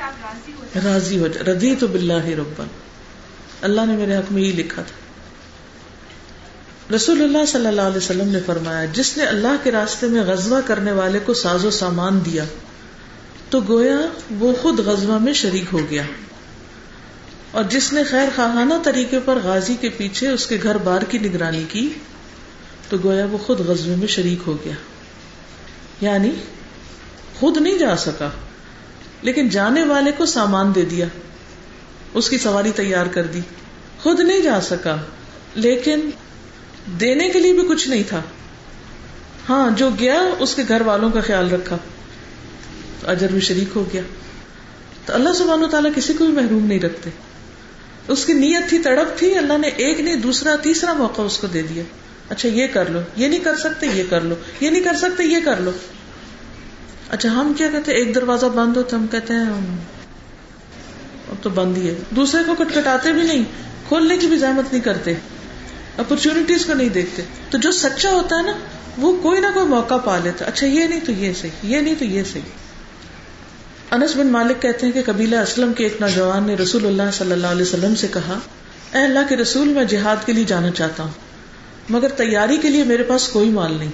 آپ راضی ہو راضی ہو جائے رضی تو بلّہ ربا۔ اللہ نے میرے حق میں یہ لکھا تھا۔ رسول اللہ صلی اللہ علیہ وسلم نے فرمایا، جس نے اللہ کے راستے میں غزوہ کرنے والے کو ساز و سامان دیا، تو گویا وہ خود غزوہ میں شریک ہو گیا۔ اور جس نے خیر خواہانہ طریقے پر غازی کے پیچھے اس کے گھر بار کی نگرانی کی، تو گویا وہ خود غزوے میں شریک ہو گیا۔ یعنی خود نہیں جا سکا۔ لیکن جانے والے کو سامان دے دیا۔ اس کی سواری تیار کر دی۔ خود نہیں جا سکا، لیکن دینے کے لیے بھی کچھ نہیں تھا۔ ہاں جو گیا، اس کے گھر والوں کا خیال رکھا۔ تو اجر بھی شریک ہو گیا۔ تو اللہ سبحانہ و تعالیٰ کسی کو بھی محروم نہیں رکھتے۔ اس کی نیت تھی، تڑپ تھی، اللہ نے ایک نہیں، دوسرا، تیسرا موقع اس کو دے دیا۔ اچھا یہ کر لو، یہ نہیں کر سکتے، یہ کر لو، یہ نہیں کر سکتے، یہ کر لو۔ اچھا ہم کیا کہتے ہیں؟ ایک دروازہ بند ہو تو ہم کہتے ہیں اب تو بند ہی ہے۔ دوسرے کو کٹکھٹاتے بھی نہیں، کھولنے کی بھی زحمت نہیں کرتے۔ اپرچونٹیز کو نہیں دیکھتے۔ تو جو سچا ہوتا ہے نا، وہ کوئی نہ کوئی موقع پا لیتا اچھا یہ نہیں تو یہ صحیح، یہ نہیں تو یہ صحیح۔ انس بن مالک کہتے ہیں کہ قبیلہ اسلم کے ایک نوجوان نے رسول اللہ صلی اللہ علیہ وسلم سے کہا، اے اللہ کے رسول، میں جہاد کے لیے جانا چاہتا ہوں، مگر تیاری کے لیے میرے پاس کوئی مال نہیں۔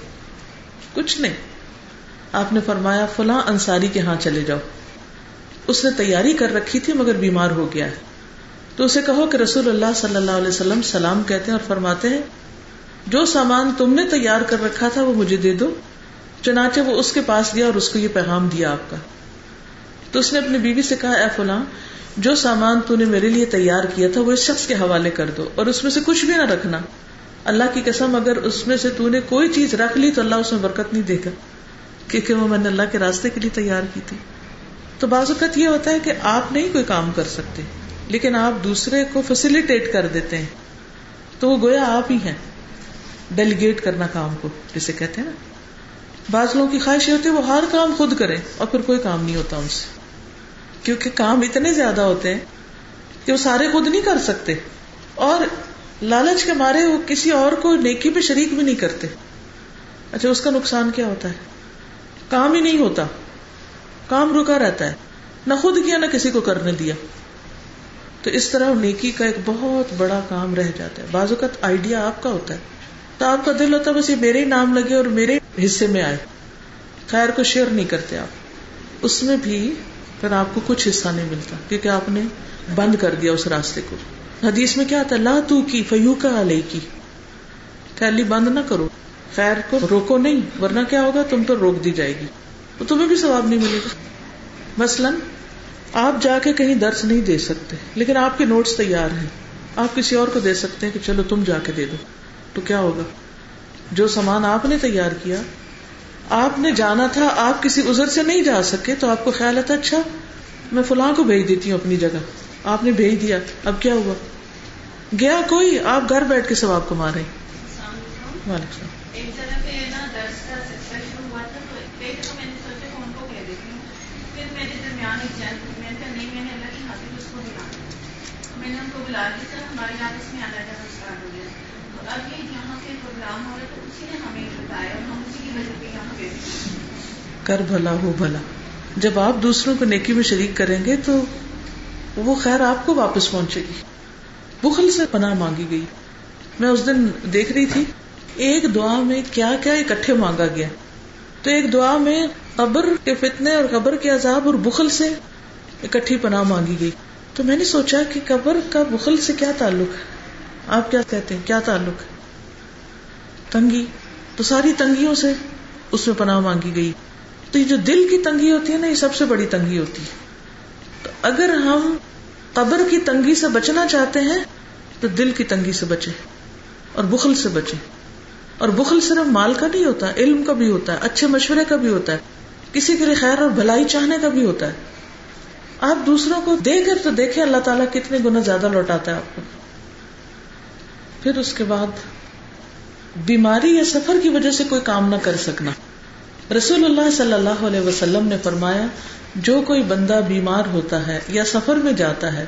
کچھ نہیں۔ آپ نے فرمایا، فلاں انصاری کے ہاں چلے جاؤ. اس نے تیاری کر رکھی تھی مگر بیمار ہو گیا ہے۔ تو اسے کہو کہ رسول اللہ صلی اللہ علیہ وسلم سلام کہتے ہیں اور فرماتے ہیں، جو سامان تم نے تیار کر رکھا تھا وہ مجھے دے دو، چنانچہ وہ اس کے پاس گیا اور اس کو یہ پیغام دیا آپ کا۔ تو اس نے اپنی بیوی سے کہا، اے فلاں، جو سامان تو نے میرے لیے تیار کیا تھا وہ اس شخص کے حوالے کر دو اور اس میں سے کچھ بھی نہ رکھنا۔ اللہ کی قسم، اگر اس میں سے تو نے کوئی چیز رکھ لی تو اللہ اس میں برکت نہیں دے گا۔ کیونکہ وہ میں نے اللہ کے راستے کے لیے تیار کی تھی۔ تو بعض اوقات یہ ہوتا ہے کہ آپ نہیں کوئی کام کر سکتے، لیکن آپ دوسرے کو فیسلٹیٹ کر دیتے ہیں۔ تو وہ گویا آپ ہی ہیں۔ ڈیلیگیٹ کرنا کام کو، جسے کہتے ہیں نا۔ بعض لوگوں کی خواہش یہ ہوتی ہے وہ ہر کام خود کرے اور پھر کوئی کام نہیں ہوتا ان سے۔ کیونکہ کام اتنے زیادہ ہوتے ہیں کہ وہ سارے خود نہیں کر سکتے۔ اور لالچ کے مارے وہ کسی اور کو نیکی پہ شریک بھی نہیں کرتے۔ اچھا اس کا نقصان کیا ہوتا ہے؟ کام ہی نہیں ہوتا۔ کام رکا رہتا ہے۔ نہ خود کیا، نہ کسی کو کرنے دیا۔ تو اس طرح نیکی کا ایک بہت بڑا کام رہ جاتا ہے۔ بعض اوقات آئیڈیا آپ کا ہوتا ہے۔ تو آپ کا دل ہوتا ہے، بس یہ میرے ہی نام لگے اور میرے حصے میں آئے۔ خیر کو شیئر نہیں کرتے آپ۔ اس میں بھی پھر آپ کو کچھ حصہ نہیں ملتا۔ کیونکہ آپ نے بند کر دیا اس راستے کو۔ حدیث میں کیا آتا لا تو کی فیو کا علیہ کی خیلی بند نہ کرو۔ خیر کو روکو نہیں، ورنہ کیا ہوگا؟ تم تو روک دی جائے گی۔ تو تمہیں بھی ثواب نہیں ملے گا۔ مثلاً، آپ جا کے کہیں درس نہیں دے سکتے، لیکن آپ کے نوٹس تیار ہیں۔ آپ کسی اور کو دے سکتے ہیں کہ چلو تم جا کے دے دو۔ تو کیا ہوگا؟ جو سامان آپ نے تیار کیا، آپ نے جانا تھا، آپ کسی ازر سے نہیں جا سکے، تو آپ کو خیال آتا اچھا میں فلاں کو بھیج دیتی ہوں اپنی جگہ۔ آپ نے بھیج دیا، اب کیا ہوا؟ گیا کوئی؟ آپ گھر بیٹھ کے سب آپ کو مارے وعلیکم السلام۔ ایک جگہ پہ نا، درس کا سلسلہ شروع ہوا تھا، تو ایک تو میں نے سوچا کہ ان کو کہہ دیتی ہوں۔ پھر میرے درمیان ایک جان میں نے کہا نہیں، میں نے اللہ کی خاطر اس کو بلانا میں نے ان کو بلا دیا سر ہمارے یہاں اس میں آنا جانا اسٹارٹ ہو گیا۔ تو اب یہ جہاں پہ پروگرام ہو رہا تو اسی نے ہمیں بتایا اور ہم اسی کی وجہ پہ یہاں گئے۔ کر بھلا، ہو بھلا۔ جب آپ دوسروں کو نیکی میں شریک کریں گے، تو وہ خیر آپ کو واپس پہنچے گی۔ بخل سے پناہ مانگی گئی۔ میں اس دن دیکھ رہی تھی ایک دعا میں کیا کیا اکٹھے مانگا گیا۔ تو ایک دعا میں قبر کے فتنے اور قبر کے عذاب اور بخل سے اکٹھی پناہ مانگی گئی۔ تو میں نے سوچا کہ قبر کا بخل سے کیا تعلق ہے؟ آپ کیا کہتے ہیں؟ کیا تعلق ہے؟ تنگی۔ تو ساری تنگیوں سے اس میں پناہ مانگی گئی۔ تو یہ جو دل کی تنگی ہوتی ہے نا، یہ سب سے بڑی تنگی ہوتی ہے۔ تو اگر ہم قبر کی تنگی سے بچنا چاہتے ہیں، تو دل کی تنگی سے بچے اور بخل سے بچے اور بخل صرف مال کا نہیں ہوتا علم کا بھی ہوتا ہے، اچھے مشورے کا بھی ہوتا ہے، کسی کے لیے خیر اور بھلائی چاہنے کا بھی ہوتا ہے۔ آپ دوسروں کو دے کر تو دیکھیں اللہ تعالیٰ کتنے گنا زیادہ لوٹاتا ہے آپ کو۔ پھر اس کے بعد بیماری یا سفر کی وجہ سے کوئی کام نہ کر سکنا۔ رسول اللہ صلی اللہ علیہ وسلم نے فرمایا، جو کوئی بندہ بیمار ہوتا ہے یا سفر میں جاتا ہے،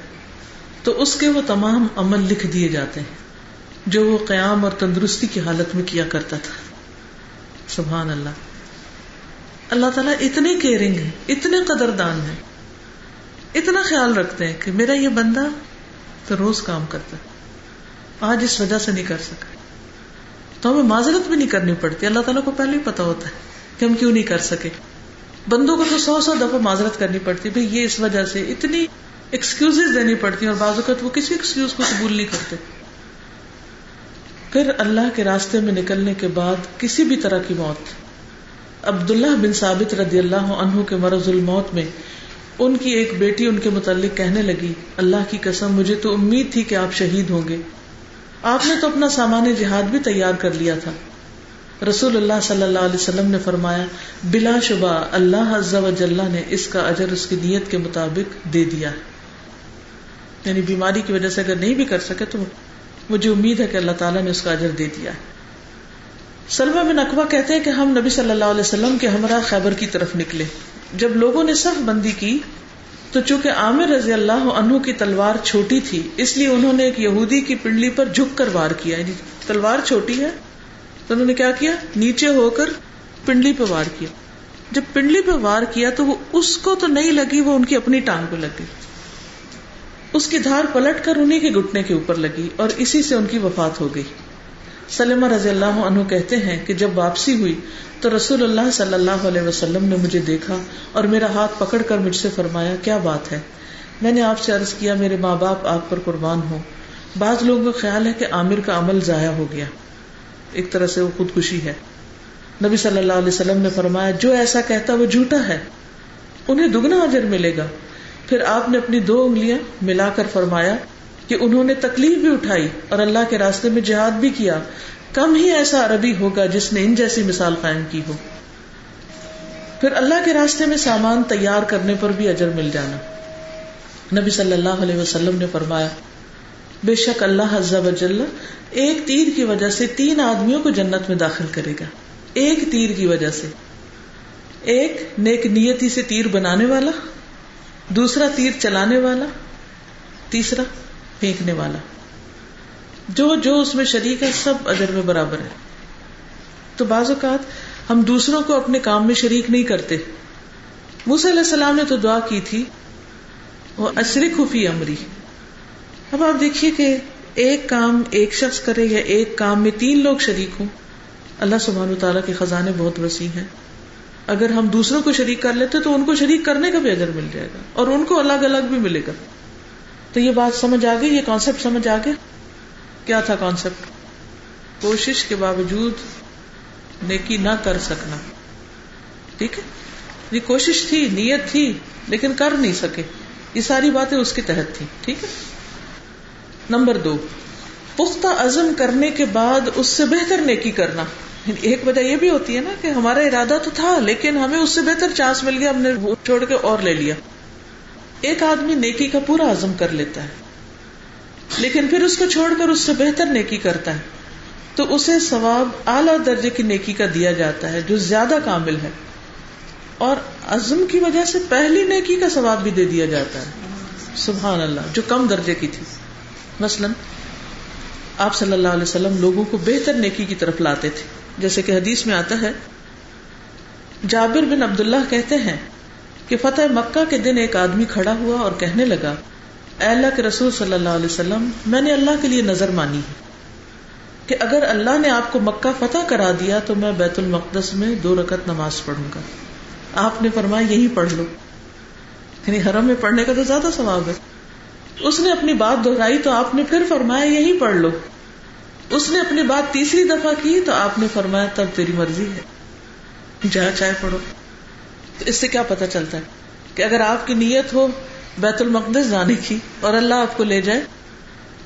تو اس کے وہ تمام عمل لکھ دیے جاتے ہیں۔ جو وہ قیام اور تندرستی کی حالت میں کیا کرتا تھا۔ سبحان اللہ۔ اللہ تعالیٰ اتنے کیئرنگ ہے اتنے قدردان ہے اتنا خیال رکھتے ہیں کہ میرا یہ بندہ تو روز کام کرتا ہے۔ آج اس وجہ سے نہیں کر سکا۔ تو ہمیں معذرت بھی نہیں کرنی پڑتی۔ اللہ تعالیٰ کو پہلے ہی پتا ہوتا ہے کہ ہم کیوں نہیں کر سکے۔ بندوں کو تو سو سو دفعہ معذرت کرنی پڑتی۔ بھائی یہ اس وجہ سے اتنی ایکسکیوز دینی پڑتی ہیں اور بعض اوقات وہ کسی ایکسکیوز کو قبول نہیں کرتے۔ پھر اللہ کے راستے میں نکلنے کے بعد کسی بھی طرح کی موت۔ عبداللہ بن ثابت رضی اللہ عنہ کے مرض الموت میں ان کی ایک بیٹی ان کے متعلق کہنے لگی، اللہ کی قسم، مجھے تو امید تھی کہ آپ شہید ہوں گے۔ آپ نے تو اپنا سامان جہاد بھی تیار کر لیا تھا۔ رسول اللہ صلی اللہ علیہ وسلم نے فرمایا، بلا شبہ اللہ عز و جلہ نے اس کا اجر، اس کی نیت کے مطابق دے دیا۔ یعنی بیماری کی وجہ سے اگر نہیں بھی کر سکے تو مجھے امید ہے کہ اللہ تعالیٰ نے اس کا اجر دے دیا سلمہ بن اقوا کہتے ہیں کہ ہم نبی صلی اللہ علیہ وسلم کے ہمراہ خیبر کی طرف نکلے۔ جب لوگوں نے صف بندی کی، تو چونکہ عامر رضی اللہ عنہ کی تلوار چھوٹی تھی، اس لیے انہوں نے ایک یہودی کی پنڈلی پر جھک کر وار کیا۔ یعنی تلوار چھوٹی ہے، تو انہوں نے کیا کیا؟ نیچے ہو کر پنڈلی پہ وار کیا۔ جب پنڈلی پہ وار کیا تو وہ اس کو تو نہیں لگی، وہ ان کی اپنی ٹانگ پہ لگ گئی۔ اس کی دھار پلٹ کر انہیں کے گٹنے کے اوپر لگی اور اسی سے ان کی وفات ہو گئی۔ سلمہ رضی اللہ عنہ کہتے ہیں کہ جب واپسی ہوئی تو رسول اللہ صلی اللہ علیہ وسلم نے مجھے دیکھا اور میرا ہاتھ پکڑ کر مجھ سے فرمایا، کیا بات ہے؟ میں نے آپ سے عرض کیا، میرے ماں باپ آپ پر قربان ہو بعض لوگوں کا خیال ہے کہ عامر کا عمل ضائع ہو گیا۔ ایک طرح سے وہ خودکشی ہے۔ نبی صلی اللہ علیہ وسلم نے فرمایا، جو ایسا کہتا وہ جھوٹا ہے۔ انہیں دگنا اجر ملے گا۔ پھر آپ نے اپنی دو انگلیاں ملا کر فرمایا کہ انہوں نے تکلیف بھی اٹھائی اور اللہ کے راستے میں جہاد بھی کیا۔ کم ہی ایسا عربی ہوگا جس نے ان جیسی مثال قائم کی ہو۔ پھر اللہ کے راستے میں سامان تیار کرنے پر بھی اجر مل جانا۔ نبی صلی اللہ علیہ وسلم نے فرمایا، بے شک اللہ و ایک تیر کی وجہ سے تین آدمیوں کو جنت میں داخل کرے گا۔ ایک تیر کی وجہ سے۔ ایک نیک نیتی سے تیر بنانے والا۔ دوسرا تیر چلانے والا، تیسرا پھینکنے والا۔ جو جو اس میں شریک ہے، سب اجر میں برابر ہے تو بعض اوقات ہم دوسروں کو اپنے کام میں شریک نہیں کرتے۔ موسی علیہ السلام نے تو دعا کی تھی، وہ اشرک خوفی امری۔ اب آپ دیکھیے کہ ایک کام ایک شخص کرے یا ایک کام میں تین لوگ شریک ہوں، اللہ سبحان و تعالیٰ کے خزانے بہت وسیع ہیں۔ اگر ہم دوسروں کو شریک کر لیتے تو ان کو شریک کرنے کا بھی اجر مل جائے گا اور ان کو الگ الگ بھی ملے گا۔ تو یہ بات سمجھ آ گئی یہ کانسیپٹ سمجھ آ گیا کیا تھا کانسیپٹ کوشش کے باوجود نیکی نہ کر سکنا۔ ٹھیک ہے؟ یہ کوشش تھی، نیت تھی، لیکن کر نہیں سکے۔ یہ ساری باتیں اس کے تحت تھی ٹھیک ہے؟ نمبر دو، پختہ عزم کرنے کے بعد اس سے بہتر نیکی کرنا۔ [laughs] ایک وجہ یہ بھی ہوتی ہے نا کہ ہمارا ارادہ تو تھا، لیکن ہمیں اس سے بہتر چانس مل گیا، ہم نے چھوڑ کے اور لے لیا۔ ایک آدمی نیکی کا پورا عزم کر لیتا ہے، لیکن پھر اس کو چھوڑ کر اس سے بہتر نیکی کرتا ہے۔ تو اسے ثواب اعلی درجے کی نیکی کا دیا جاتا ہے، جو زیادہ کامل ہے۔ اور عزم کی وجہ سے پہلی نیکی کا ثواب بھی دے دیا جاتا ہے۔ سبحان اللہ، جو کم درجے کی تھی۔ مثلا، آپ صلی اللہ علیہ وسلم لوگوں کو بہتر نیکی کی طرف لاتے تھے۔ جیسے کہ حدیث میں آتا ہے، جابر بن عبداللہ کہتے ہیں کہ فتح مکہ کے دن ایک آدمی کھڑا ہوا اور کہنے لگا، اے اللہ کے رسول صلی اللہ علیہ وسلم، میں نے اللہ کے لیے نظر مانی ہے کہ اگر اللہ نے آپ کو مکہ فتح کرا دیا تو میں بیت المقدس میں دو رکت نماز پڑھوں گا۔ آپ نے فرمایا، یہی پڑھ لو۔ یعنی حرم میں پڑھنے کا تو زیادہ ثواب ہے۔ اس نے اپنی بات دہرائی تو آپ نے پھر فرمایا، یہی پڑھ لو۔ اس نے اپنی بات تیسری دفعہ کی تو آپ نے فرمایا تب تیری مرضی ہے۔ جہاں چاہے پڑھو تو اس سے کیا پتا چلتا ہے کہ اگر آپ کی نیت ہو بیت المقدس جانے کی اور اللہ آپ کو لے جائے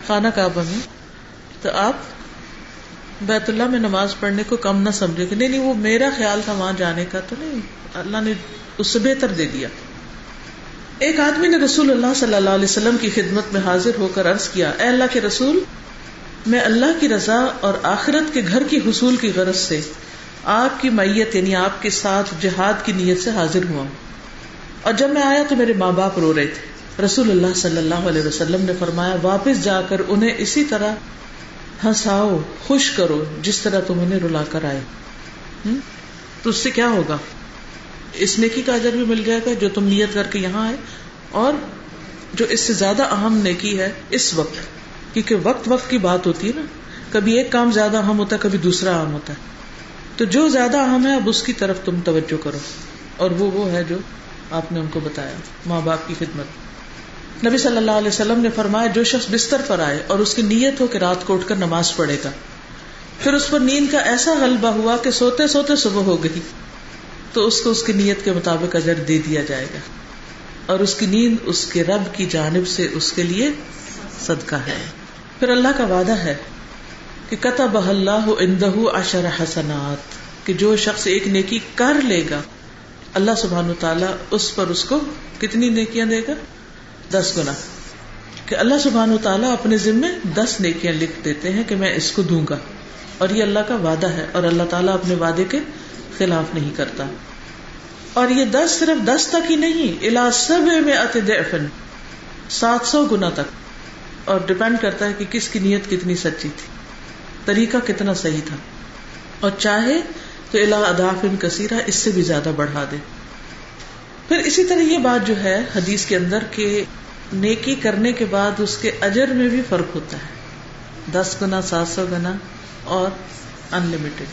خانہ کعبہ میں، تو آپ بیت اللہ میں نماز پڑھنے کو کم نہ سمجھے کہ نہیں نہیں، وہ میرا خیال تھا وہاں جانے کا تو نہیں، اللہ نے اس سے بہتر دے دیا۔ ایک آدمی نے رسول اللہ صلی اللہ علیہ وسلم کی خدمت میں حاضر ہو کر عرض کیا، اے اللہ کے رسول میں اللہ کی رضا اور آخرت کے گھر کی حصول کی غرض سے آپ کی میت یعنی آپ کے ساتھ جہاد کی نیت سے حاضر ہوا اور جب میں آیا تو میرے ماں باپ رو رہے تھے۔ رسول اللہ صلی اللہ علیہ وسلم نے فرمایا، واپس جا کر انہیں اسی طرح ہنساؤ، خوش کرو، جس طرح تم انہیں رلا کر آئے۔ تو اس سے کیا ہوگا؟ اس نیکی کا اجر بھی مل جائے گا جو تم نیت کر کے یہاں آئے، اور جو اس سے زیادہ اہم نیکی ہے، اس وقت۔ کیونکہ وقت وقت کی بات ہوتی ہے نا، کبھی ایک کام زیادہ اہم ہوتا ہے، کبھی دوسرا اہم ہوتا ہے۔ تو جو زیادہ اہم ہے، اب اس کی طرف تم توجہ کرو۔ اور وہ وہ ہے جو آپ نے ان کو بتایا، ماں باپ کی خدمت۔ نبی صلی اللہ علیہ وسلم نے فرمایا، جو شخص بستر پر آئے اور اس کی نیت ہو کہ رات کو اٹھ کر نماز پڑھے گا، پھر اس پر نیند کا ایسا غلبہ ہوا کہ سوتے سوتے صبح ہو گئی۔ تو اس کو اس کی نیت کے مطابق اجر دے دیا جائے گا۔ اور اس کی نیند اس کے رب کی جانب سے اس کے لیے صدقہ ہے۔ پھر اللہ کا وعدہ ہے کہ کتب اللہ اندہ عشر حسنات، کہ جو شخص ایک نیکی کر لے گا، اللہ سبحانہ تعالیٰ اس پر اس کو کتنی نیکیاں دے گا؟ دس گنا۔ کہ اللہ سبحانہ تعالیٰ اپنے ذمے دس نیکیاں لکھ دیتے ہیں کہ میں اس کو دوں گا۔ اور یہ اللہ کا وعدہ ہے، اور اللہ تعالیٰ اپنے وعدے کے خلاف نہیں کرتا۔ اور یہ دس صرف دس تک ہی نہیں الا سب میں اتفن سات سو گنا تک۔ اور ڈپینڈ کرتا ہے کہ کس کی نیت کتنی سچی تھی۔ طریقہ کتنا صحیح تھا۔ اور چاہے تو الا ادافن کثیرہ اس سے بھی زیادہ بڑھا دے۔ پھر اسی طرح یہ بات جو ہے حدیث کے اندر کہ نیکی کرنے کے بعد اس کے اجر میں بھی فرق ہوتا ہے۔ دس گنا، سات سو گنا اور ان لمیٹڈ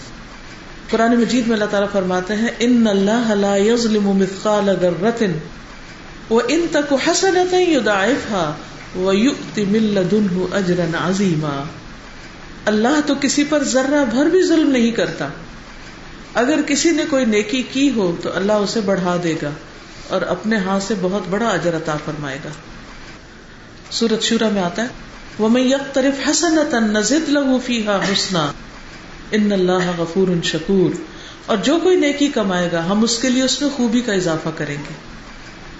قرآن مجید میں اللہ تعالیٰ فرماتے ہیں، ان اللہ لا یظلم مثقال ذرۃ وان تک حسنۃ یضاعفها ويؤت من لدنه اجرا عظیما اللہ تو کسی پر ذرہ بھر بھی ظلم نہیں کرتا۔ اگر کسی نے کوئی نیکی کی ہو تو اللہ اسے بڑھا دے گا اور اپنے ہاتھ سے بہت بڑا اجر عطا فرمائے گا۔ سورت شورا میں آتا ہے وہ میں یک طرف حسن نزد لہو فیحا حسنا ان اللہ غفور شکور اور جو کوئی نیکی کمائے گا، ہم اس کے لیے اس میں خوبی کا اضافہ کریں گے۔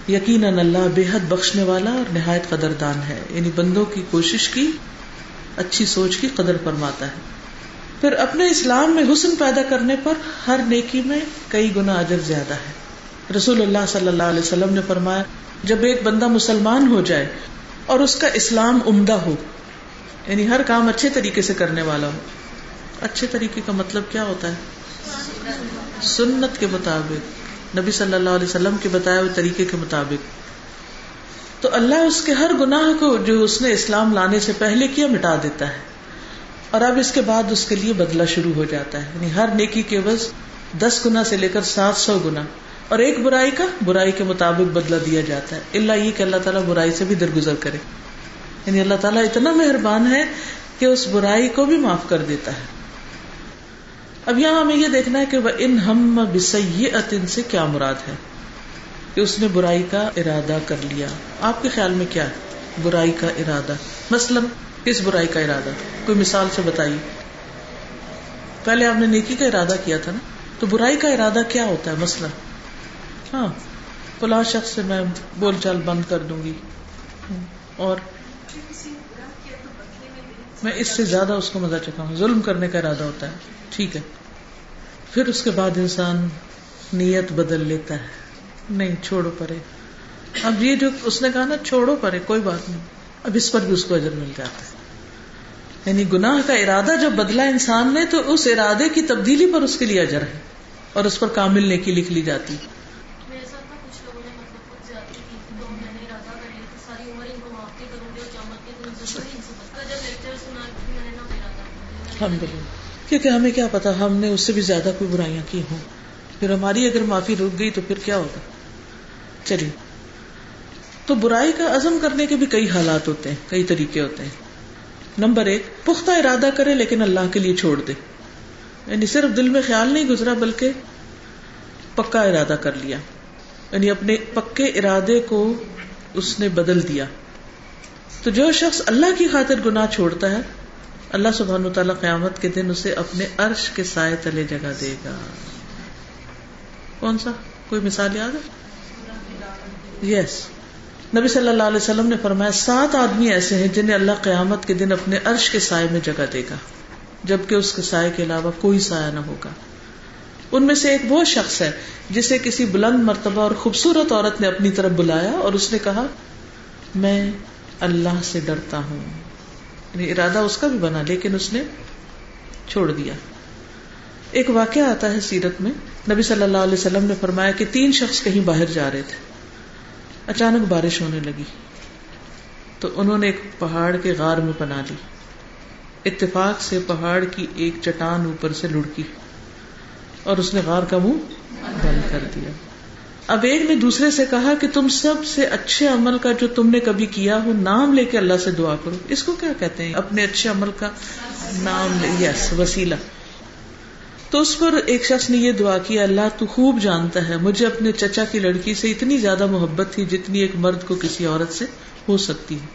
یقیناً اللہ بے حد بخشنے والا اور نہایت قدردان ہے۔ یعنی بندوں کی کوشش کی، اچھی سوچ کی قدر فرماتا ہے۔ پھر اپنے اسلام میں حسن پیدا کرنے پر ہر نیکی میں کئی گنا اجر زیادہ ہے۔ رسول اللہ صلی اللہ علیہ وسلم نے فرمایا، جب ایک بندہ مسلمان ہو جائے اور اس کا اسلام عمدہ ہو یعنی ہر کام اچھے طریقے سے کرنے والا ہو، اچھے طریقے کا مطلب کیا ہوتا ہے؟ سنت کے مطابق۔ نبی صلی اللہ علیہ وسلم کے بتائے ہوئے طریقے کے مطابق۔ تو اللہ اس کے ہر گناہ کو جو اس نے اسلام لانے سے پہلے کیا مٹا دیتا ہے۔ اور اب اس کے بعد اس کے لیے بدلا شروع ہو جاتا ہے۔ یعنی ہر نیکی کے بس دس گنا سے لے کر سات سو گنا اور ایک برائی کا، برائی کے مطابق بدلا دیا جاتا ہے۔ اللہ یہ کہ اللہ تعالیٰ برائی سے بھی درگزر کرے۔ یعنی اللہ تعالیٰ اتنا مہربان ہے کہ اس برائی کو بھی معاف کر دیتا ہے۔ اب یہاں ہمیں یہ دیکھنا ہے کہ وہ ان ہم بسن سے کیا مراد ہے کہ اس نے برائی کا ارادہ کر لیا۔ آپ کے خیال میں کیا ہے؟ برائی کا ارادہ۔ مثلاً کس برائی کا ارادہ؟ کوئی مثال سے بتائیے۔ پہلے آپ نے نیکی کا ارادہ کیا تھا نا؟ تو برائی کا ارادہ کیا ہوتا ہے؟ مسئلہ ہاں فلاں شخص سے میں بول چال بند کر دوں گی۔ اور میں اس سے زیادہ اس کو مزہ چکا ہوں۔ ظلم کرنے کا ارادہ ہوتا ہے۔ ٹھیک ہے۔ پھر اس کے بعد انسان نیت بدل لیتا ہے۔ نہیں، چھوڑو پرے۔ اب یہ جو اس نے کہا نا، چھوڑو پرے، کوئی بات نہیں۔ اب اس پر بھی اس کو اجر مل جاتا ہے۔ یعنی گناہ کا ارادہ جب بدلا انسان نے، تو اس ارادے کی تبدیلی پر اس کے لیے اجر ہے اور اس پر کامل نیکی لکھ لی جاتی۔ الحمد للہ کیونکہ ہمیں کیا پتا، ہم نے اس سے بھی زیادہ کوئی برائیاں کی ہوں۔ پھر ہماری اگر معافی رک گئی تو پھر کیا ہوگا؟ چلیے۔ تو برائی کا عزم کرنے کے بھی کئی حالات ہوتے ہیں، کئی طریقے ہوتے ہیں۔ نمبر ایک، پختہ ارادہ کرے لیکن اللہ کے لیے چھوڑ دے۔ یعنی صرف دل میں خیال نہیں گزرا، بلکہ پکا ارادہ کر لیا۔ یعنی اپنے پکے ارادے کو اس نے بدل دیا۔ تو جو شخص اللہ کی خاطر گناہ چھوڑتا ہے اللہ سبحانہ تعالیٰ قیامت کے دن اسے اپنے عرش کے سائے تلے جگہ دے گا۔ کون سا؟ کوئی مثال یاد ہے؟ یس نبی صلی اللہ علیہ وسلم نے فرمایا، سات آدمی ایسے ہیں جنہیں اللہ قیامت کے دن اپنے عرش کے سائے میں جگہ دے گا، جبکہ اس کے سائے کے علاوہ کوئی سایہ نہ ہوگا۔ ان میں سے ایک وہ شخص ہے جسے کسی بلند مرتبہ اور خوبصورت عورت نے اپنی طرف بلایا اور اس نے کہا، میں اللہ سے ڈرتا ہوں۔ یعنی ارادہ اس کا بھی بنا، لیکن اس نے چھوڑ دیا۔ ایک واقعہ آتا ہے سیرت میں۔ نبی صلی اللہ علیہ وسلم نے فرمایا کہ تین شخص کہیں باہر جا رہے تھے۔ اچانک بارش ہونے لگی۔ تو انہوں نے ایک پہاڑ کے غار میں پنا لی۔ اتفاق سے پہاڑ کی ایک چٹان اوپر سے لڑکی اور اس نے غار کا منہ بند کر دیا۔ اب ایک نے دوسرے سے کہا کہ تم سب سے اچھے عمل کا جو تم نے کبھی کیا ہو، نام لے کے اللہ سے دعا کرو۔ اس کو کیا کہتے ہیں؟ اپنے اچھے عمل کا نام لے۔ یس وسیلہ۔ تو اس پر ایک شخص نے یہ دعا کی، اللہ تو خوب جانتا ہے، مجھے اپنے چچا کی لڑکی سے اتنی زیادہ محبت تھی جتنی ایک مرد کو کسی عورت سے ہو سکتی ہے۔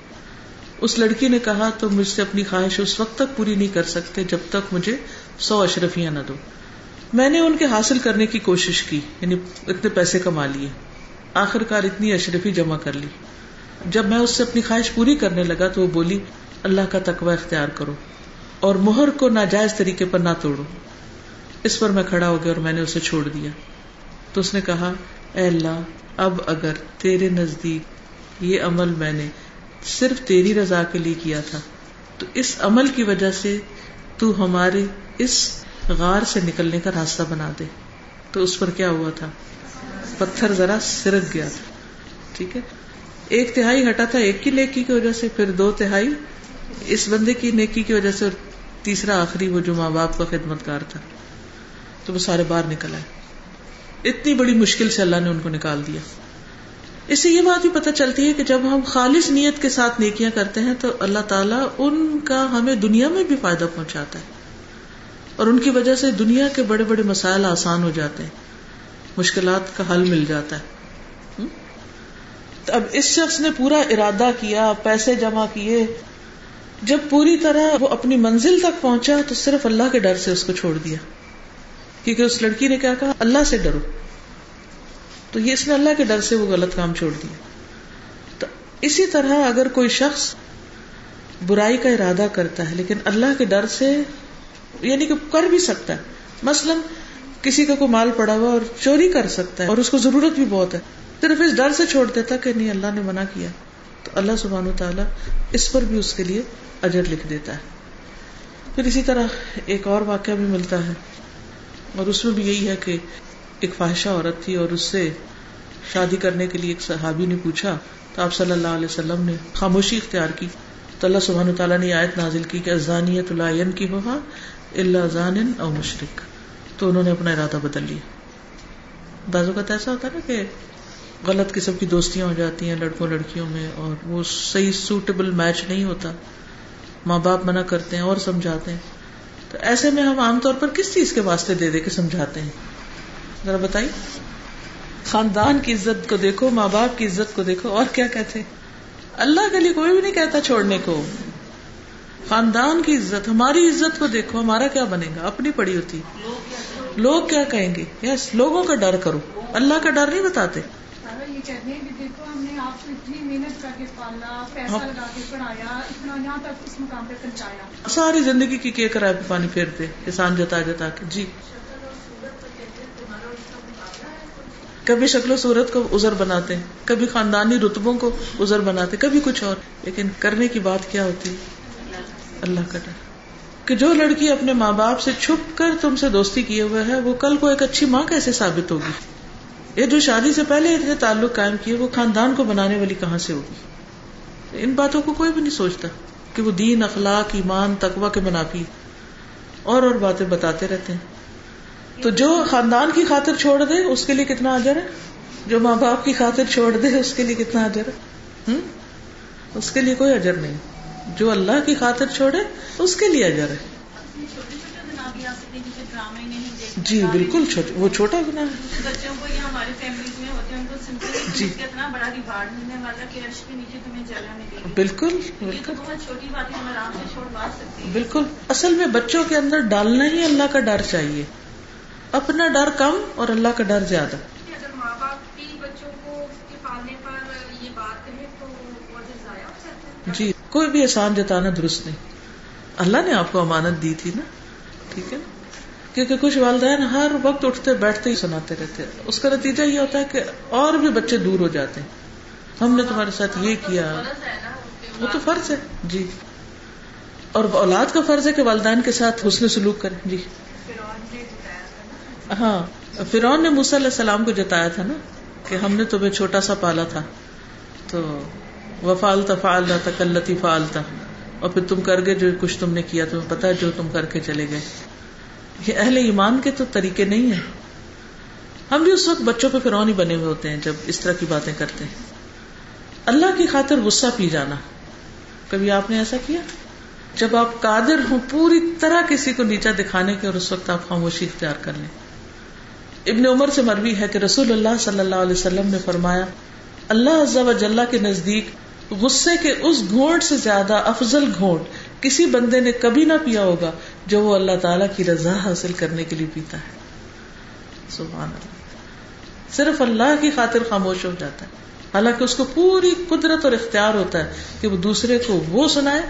اس لڑکی نے کہا تو مجھ سے اپنی خواہش اس وقت تک پوری نہیں کر سکتے جب تک مجھے سو اشرفیاں نہ دو۔ میں نے ان کے حاصل کرنے کی کوشش کی یعنی اتنے پیسے کما لیے۔ آخر کار اتنی اشرفی جمع کر لی۔ جب میں اس سے اپنی خواہش پوری کرنے لگا تو وہ بولی، اللہ کا تقوی اختیار کرو اور مہر کو ناجائز طریقے پر نہ توڑو۔ اس پر میں کھڑا ہو گیا اور میں نے اسے چھوڑ دیا۔ تو اس نے کہا، اے اللہ، اب اگر تیرے نزدیک یہ عمل میں نے صرف تیری رضا کے لیے کیا تھا، تو اس عمل کی وجہ سے تو ہمارے اس غار سے نکلنے کا راستہ بنا دے۔ تو اس پر کیا ہوا تھا؟ پتھر ذرا سرک گیا تھا۔ ٹھیک ہے؟ ایک تہائی ہٹا تھا ایک کی نیکی کی وجہ سے، پھر دو تہائی اس بندے کی نیکی کی وجہ سے اور تیسرا آخری وہ جو ماں باپ کا خدمت کار تھا۔ تو وہ سارے باہر نکل آئے۔ اتنی بڑی مشکل سے اللہ نے ان کو نکال دیا۔ اس سے یہ بات بھی پتہ چلتی ہے کہ جب ہم خالص نیت کے ساتھ نیکیاں کرتے ہیں تو اللہ تعالیٰ ان کا ہمیں دنیا میں بھی فائدہ پہنچاتا ہے۔ اور ان کی وجہ سے دنیا کے بڑے بڑے مسائل آسان ہو جاتے ہیں۔ مشکلات کا حل مل جاتا ہے۔ تو اب اس شخص نے پورا ارادہ کیا، پیسے جمع کیے۔ جب پوری طرح وہ اپنی منزل تک پہنچا تو صرف اللہ کے ڈر سے اس کو چھوڑ دیا۔ کیونکہ اس لڑکی نے کیا کہا؟ اللہ سے ڈرو۔ تو یہ اس نے اللہ کے ڈر سے وہ غلط کام چھوڑ دیا۔ تو اسی طرح اگر کوئی شخص برائی کا ارادہ کرتا ہے، لیکن اللہ کے ڈر سے یعنی کہ کر بھی سکتا ہے۔ مثلا کسی کا کوئی مال پڑا ہوا اور چوری کر سکتا ہے اور اس کو ضرورت بھی بہت ہے۔ صرف اس ڈر سے چھوڑ دیتا کہ نہیں، اللہ نے منع کیا۔ تو اللہ سبحان و تعالیٰ اس پر بھی اس کے لیے اجر لکھ دیتا ہے۔ پھر اسی طرح ایک اور واقعہ بھی ملتا ہے۔ اور اس میں بھی یہی ہے کہ ایک فاحشہ عورت تھی اور اس سے شادی کرنے کے لیے ایک صحابی نے پوچھا۔ تو آپ صلی اللہ علیہ وسلم نے خاموشی اختیار کی۔ تو اللہ سبحانہ تعالیٰ نے آیت نازل کی کہ ازانیت اللہ کی ہوا اللہ زان او مشرق تو انہوں نے اپنا ارادہ بدل لیا۔ بعض اوقات ایسا ہوتا ہے نا کہ غلط قسم کی دوستیاں ہو جاتی ہیں لڑکوں لڑکیوں میں اور وہ صحیح سوٹیبل میچ نہیں ہوتا۔ ماں باپ منع کرتے ہیں اور سمجھاتے ہیں۔ تو ایسے میں ہم عام طور پر کس چیز کے واسطے دے دے کے سمجھاتے ہیں؟ ذرا بتائیے۔ خاندان کی عزت کو دیکھو، ماں باپ کی عزت کو دیکھو اور کیا کہتے اللہ کے لیے کوئی بھی نہیں کہتا چھوڑنے کو۔ خاندان کی عزت ہماری عزت کو دیکھو ہمارا کیا بنے گا؟ اپنی پڑی ہوتی۔ لوگ کیا کہیں گے؟ یس لوگوں کا ڈر کرو۔ اللہ کا ڈر نہیں بتاتے۔ ساری زندگی کی کے کرائے پہ پانی پھیرتے کسان جتا جتا کے۔ جی۔ کبھی شکل و صورت کو ازر بناتے ہیں کبھی خاندانی رتبوں کو ازر بناتے کبھی کچھ اور۔ لیکن کرنے کی بات کیا ہوتی؟ اللہ کا ڈر۔ کہ جو لڑکی اپنے ماں باپ سے چھپ کر تم سے دوستی کیے ہوئے ہے، وہ کل کو ایک اچھی ماں کیسے ثابت ہوگی؟ یہ جو شادی سے پہلے اتنے تعلق قائم کیے، وہ خاندان کو بنانے والی کہاں سے ہوگی؟ ان باتوں کو کوئی بھی نہیں سوچتا کہ وہ دین، اخلاق، ایمان تقوا کے منافی اور اور باتیں بتاتے رہتے ہیں۔ تو جو خاندان کی خاطر چھوڑ دے، اس کے لیے کتنا اجر ہے؟ جو ماں باپ کی خاطر چھوڑ دے، اس کے لیے کتنا اجر ہے؟ اس کے لیے کوئی اجر نہیں۔ جو اللہ کی خاطر چھوڑے اس کے لیے اجر ہے۔ جی بالکل وہ چھوٹا گنا ہے۔ جی۔ اتنا بڑا ریوارڈ ملنے والا کہ عرش کے نیچے تمہیں جگہ ملے گی۔ بالکل۔ بالکل۔ اصل میں بچوں کے اندر ڈالنا ہی اللہ کا ڈر چاہیے۔ اپنا ڈر کم اور اللہ کا ڈر زیادہ کہ اگر ماں باپ بھی بچوں کو کے پالنے پر یہ بات کہے تو وہ جو ضائع ہو جاتا ہے جی کوئی بھی احسان جتانا درست نہیں۔ اللہ نے آپ کو امانت دی تھی نا، ٹھیک ہے نا؟ کیونکہ کچھ والدین ہر وقت اٹھتے، بیٹھتے ہی سناتے رہتے۔ ہیں اس کا نتیجہ یہ ہوتا ہے کہ اور بھی بچے دور ہو جاتے ہیں۔ ہم نے تمہارے ساتھ یہ کیا۔ وہ تو فرض ہے۔ جی۔ اور اولاد کا فرض ہے کہ والدین کے ساتھ حسن سلوک کریں۔ جی۔ ہاں۔ فرعون نے موسیٰ علیہ السلام کو جتایا تھا نا، کہ ہم نے تمہیں چھوٹا سا پالا تھا۔ تو وفالتا فعلتا تکلتی فعلتا اور پھر تم کر گئے جو کچھ تم نے کیا، تمہیں پتا جو تم کر کے چلے گئے۔ یہ اہل ایمان کے تو طریقے نہیں ہیں۔ ہم بھی اس وقت بچوں پہ فرعون ہی بنے ہوئے ہوتے ہیں جب اس طرح کی باتیں کرتے ہیں۔ اللہ کی خاطر غصہ پی جانا۔ کبھی آپ نے ایسا کیا؟ جب آپ قادر ہوں پوری طرح کسی کو نیچا دکھانے کے اور اس وقت آپ خاموشی اختیار کر لیں۔ ابن عمر سے مروی ہے کہ رسول اللہ صلی اللہ علیہ وسلم نے فرمایا، اللہ عز و جلہ کے نزدیک غصے کے اس گھونٹ سے زیادہ افضل گھونٹ کسی بندے نے کبھی نہ پیا ہوگا جو وہ اللہ تعالی کی رضا حاصل کرنے کے لیے پیتا ہے۔ سبحان اللہ۔ صرف اللہ کی خاطر خاموش ہو جاتا ہے۔ حالانکہ اس کو پوری قدرت اور اختیار ہوتا ہے کہ وہ دوسرے کو وہ سنائے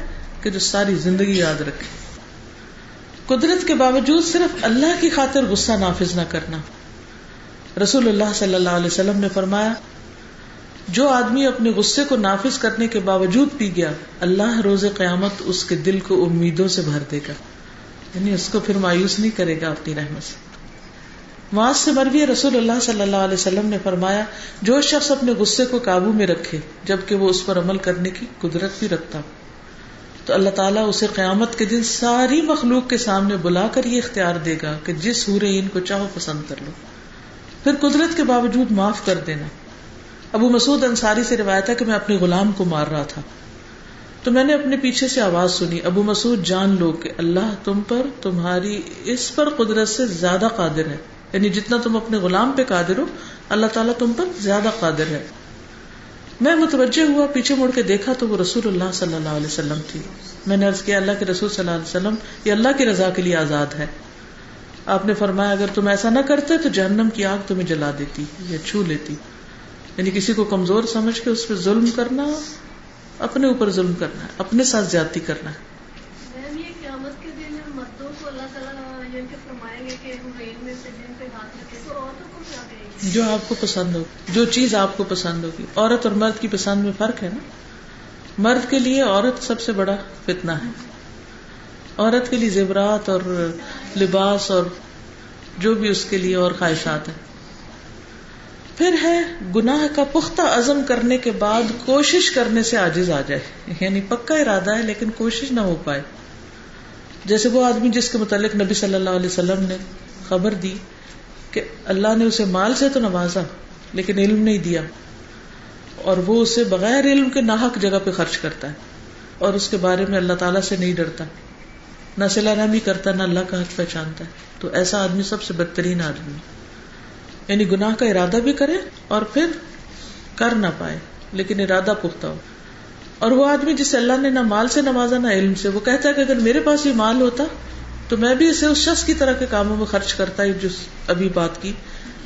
کہ جو ساری زندگی یاد رکھے۔ قدرت کے باوجود صرف اللہ کی خاطر غصہ نافذ نہ کرنا۔ رسول اللہ صلی اللہ علیہ وسلم نے فرمایا جو آدمی اپنے غصے کو نافذ کرنے کے باوجود پی گیا، اللہ روز قیامت اس کے دل کو امیدوں سے بھر دے گا۔ یعنی اس کو پھر مایوس نہیں کرے گا اپنی رحمت سے۔ معاذ سے مروی رسول اللہ صلی اللہ علیہ وسلم نے فرمایا، جو شخص اپنے غصے کو قابو میں رکھے، جبکہ وہ اس پر عمل کرنے کی قدرت بھی رکھتا۔ تو اللہ تعالیٰ اسے قیامت کے دن ساری مخلوق کے سامنے بلا کر یہ اختیار دے گا کہ جس ہورے ان کو چاہو پسند کر لو۔ پھر قدرت کے باوجود معاف کر دینا۔ ابو مسعود انصاری سے روایت ہے کہ میں اپنے غلام کو مار رہا تھا۔ تو میں نے اپنے پیچھے سے آواز سنی، ابو مسعود جان لو کہ اللہ تم پر تمہاری اس پر قدرت سے زیادہ قادر ہے۔ یعنی جتنا تم اپنے غلام پہ قادر ہو، اللہ تعالیٰ تم پر زیادہ قادر ہے۔ میں متوجہ ہوا، پیچھے مڑ کے دیکھا تو وہ رسول اللہ صلی اللہ علیہ وسلم تھی۔ میں نے کیا، اللہ کے رسول صلی اللہ علیہ وسلم، یہ اللہ کی رضا کے لیے آزاد ہے۔ آپ نے فرمایا، اگر تم ایسا نہ کرتے تو جہنم کی آگ تمہیں جلا دیتی یا چھو لیتی۔ یعنی کسی کو کمزور سمجھ کے اس پہ ظلم کرنا اپنے اوپر ظلم کرنا ہے اپنے ساتھ زیادتی کرنا۔ ہے جو آپ کو پسند ہو جو چیز آپ کو پسند ہوگی۔ عورت اور مرد کی پسند میں فرق ہے نا؟ مرد کے لیے عورت سب سے بڑا فتنا ہے۔ عورت کے لیے زیورات اور لباس اور جو بھی اس کے لیے اور خواہشات ہیں۔ پھر ہے گناہ کا پختہ عزم کرنے کے بعد کوشش کرنے سے آجز آ جائے۔ یعنی پکا ارادہ ہے لیکن کوشش نہ ہو پائے۔ جیسے وہ آدمی جس کے متعلق نبی صلی اللہ علیہ وسلم نے خبر دی کہ اللہ نے اسے مال سے تو نوازا لیکن علم نہیں دیا اور وہ اسے بغیر علم کے ناحک جگہ پہ خرچ کرتا ہے اور اس کے بارے میں اللہ تعالیٰ سے نہیں ڈرتا۔ نہ سلا نہ کرتا، نہ اللہ کا حق پہچانتا۔ ہے تو ایسا آدمی سب سے بدترین آدمی۔ یعنی گناہ کا ارادہ بھی کرے اور پھر کر نہ پائے، لیکن ارادہ پختہ ہو۔ اور وہ آدمی جسے اللہ نے نہ مال سے نوازا نہ علم سے، وہ کہتا ہے کہ اگر میرے پاس یہ مال ہوتا تو میں بھی اسے اس شخص کی طرح کے کاموں میں خرچ کرتا ہوں جو ابھی بات کی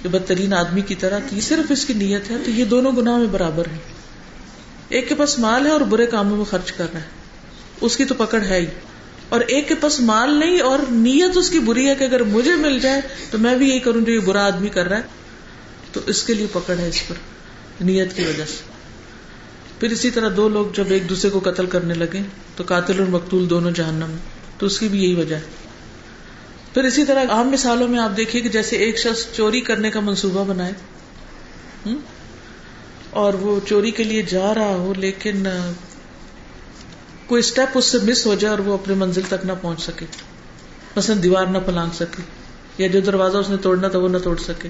کہ بدترین آدمی کی طرح تھی صرف اس کی نیت ہے، تو یہ دونوں گناہ میں برابر ہے ایک کے پاس مال ہے اور برے کاموں میں خرچ کر رہا ہے۔ اس کی تو پکڑ ہے ہی۔ اور ایک کے پاس مال نہیں اور نیت اس کی بری ہے کہ اگر مجھے مل جائے تو میں بھی یہی کروں جو یہ برا آدمی کر رہا ہے۔ تو اس کے لیے پکڑ ہے اس پر، نیت کی وجہ سے۔ پھر اسی طرح دو لوگ جب ایک دوسرے کو قتل کرنے لگے تو قاتل اور مقتول دونوں جہنم تو اس کی بھی یہی وجہ ہے۔ پھر اسی طرح عام مثالوں میں آپ دیکھیے کہ جیسے ایک شخص چوری کرنے کا منصوبہ بنائے اور وہ چوری کے لیے جا رہا ہو لیکن کوئی اسٹیپ اس سے مس ہو جائے اور وہ اپنے منزل تک نہ پہنچ سکے۔ مثلا دیوار نہ پلانگ سکے، یا جو دروازہ اس نے توڑنا تھا وہ نہ توڑ سکے۔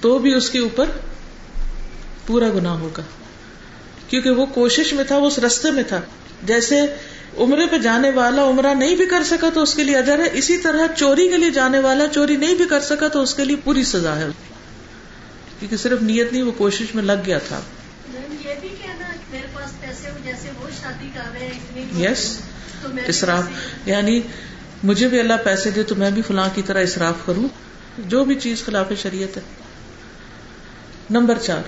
تو بھی اس کے اوپر پورا گنا ہوگا۔ کیونکہ وہ کوشش میں تھا، وہ اس رستے میں تھا۔ جیسے عمرے پہ جانے والا عمرہ نہیں بھی کر سکا تو اس کے لیے اجر ہے، اسی طرح چوری کے لیے جانے والا چوری نہیں بھی کر سکا تو اس کے لیے پوری سزا ہے۔ کیونکہ صرف نیت نہیں، وہ کوشش میں لگ گیا تھا۔ یس اسراف یعنی مجھے بھی اللہ پیسے دے تو میں بھی فلاں کی طرح اسراف کروں۔ جو بھی چیز خلاف شریعت ہے۔ نمبر چار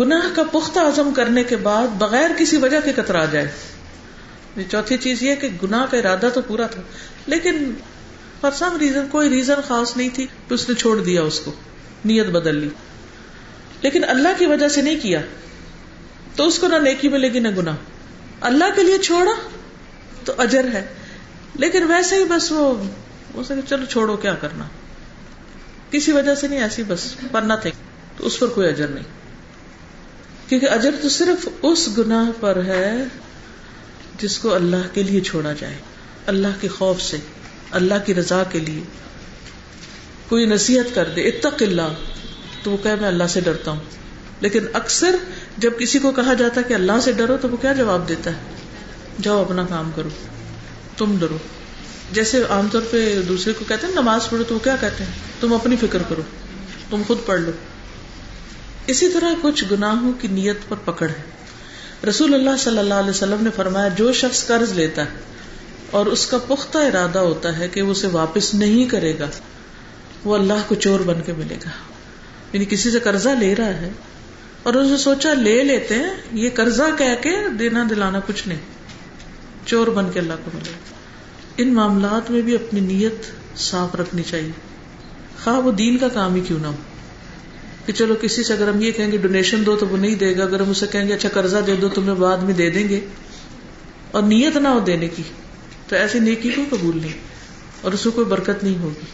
گناہ کا پختہ عزم کرنے کے بعد بغیر کسی وجہ کے کترا جائے۔ چوتھی چیز یہ کہ گناہ کا ارادہ تو پورا تھا لیکن فار سم ریزن کوئی ریزن خاص نہیں تھی تو اس نے چھوڑ دیا اس کو نیت بدل لی۔ لیکن اللہ کی وجہ سے نہیں کیا۔ تو اس کو نہ نیکی ملے گی نہ گنا اللہ کے لیے چھوڑا تو اجر ہے۔ لیکن ویسے ہی بس وہ سکے چلو چھوڑو، کیا کرنا؟ کسی وجہ سے نہیں، ایسی بس پڑھنا تھے۔ تو اس پر کوئی اجر نہیں۔ کیونکہ اجر تو صرف اس گناہ پر ہے جس کو اللہ کے لیے چھوڑا جائے۔ اللہ کے خوف سے، اللہ کی رضا کے لیے۔ کوئی نصیحت کر دے، اتق اللہ، تو وہ کہ میں اللہ سے ڈرتا ہوں۔ لیکن اکثر جب کسی کو کہا جاتا ہے کہ اللہ سے ڈرو تو وہ کیا جواب دیتا ہے؟ جاؤ اپنا کام کرو، تم ڈرو۔ جیسے عام طور پہ دوسرے کو کہتے ہیں، نماز پڑھو تو وہ کیا کہتے ہیں؟ تم اپنی فکر کرو، تم خود پڑھ لو۔ اسی طرح کچھ گناہوں کی نیت پر پکڑ ہے۔ رسول اللہ صلی اللہ علیہ وسلم نے فرمایا، جو شخص قرض لیتا ہے اور اس کا پختہ ارادہ ہوتا ہے کہ وہ اسے واپس نہیں کرے گا، وہ اللہ کو چور بن کے ملے گا۔ یعنی کسی سے قرضہ لے رہا ہے اور اسے سوچا لے لیتے ہیں، یہ قرضہ کہہ کے دینا دلانا کچھ نہیں۔ چور بن کے اللہ کو ملے۔ ان معاملات میں بھی اپنی نیت صاف رکھنی چاہیے۔ خواہ وہ دین کا کام ہی کیوں نہ ہو۔ کہ چلو کسی سے اگر ہم یہ کہیں گے ڈونیشن دو تو وہ نہیں دے گا، اگر ہم اسے کہیں گے اچھا قرضہ دے دو تمہیں بعد میں دے دیں گے۔ اور نیت نہ ہو دینے کی، تو ایسی نیکی کو قبول نہیں۔ اور اس کو کوئی برکت نہیں ہوگی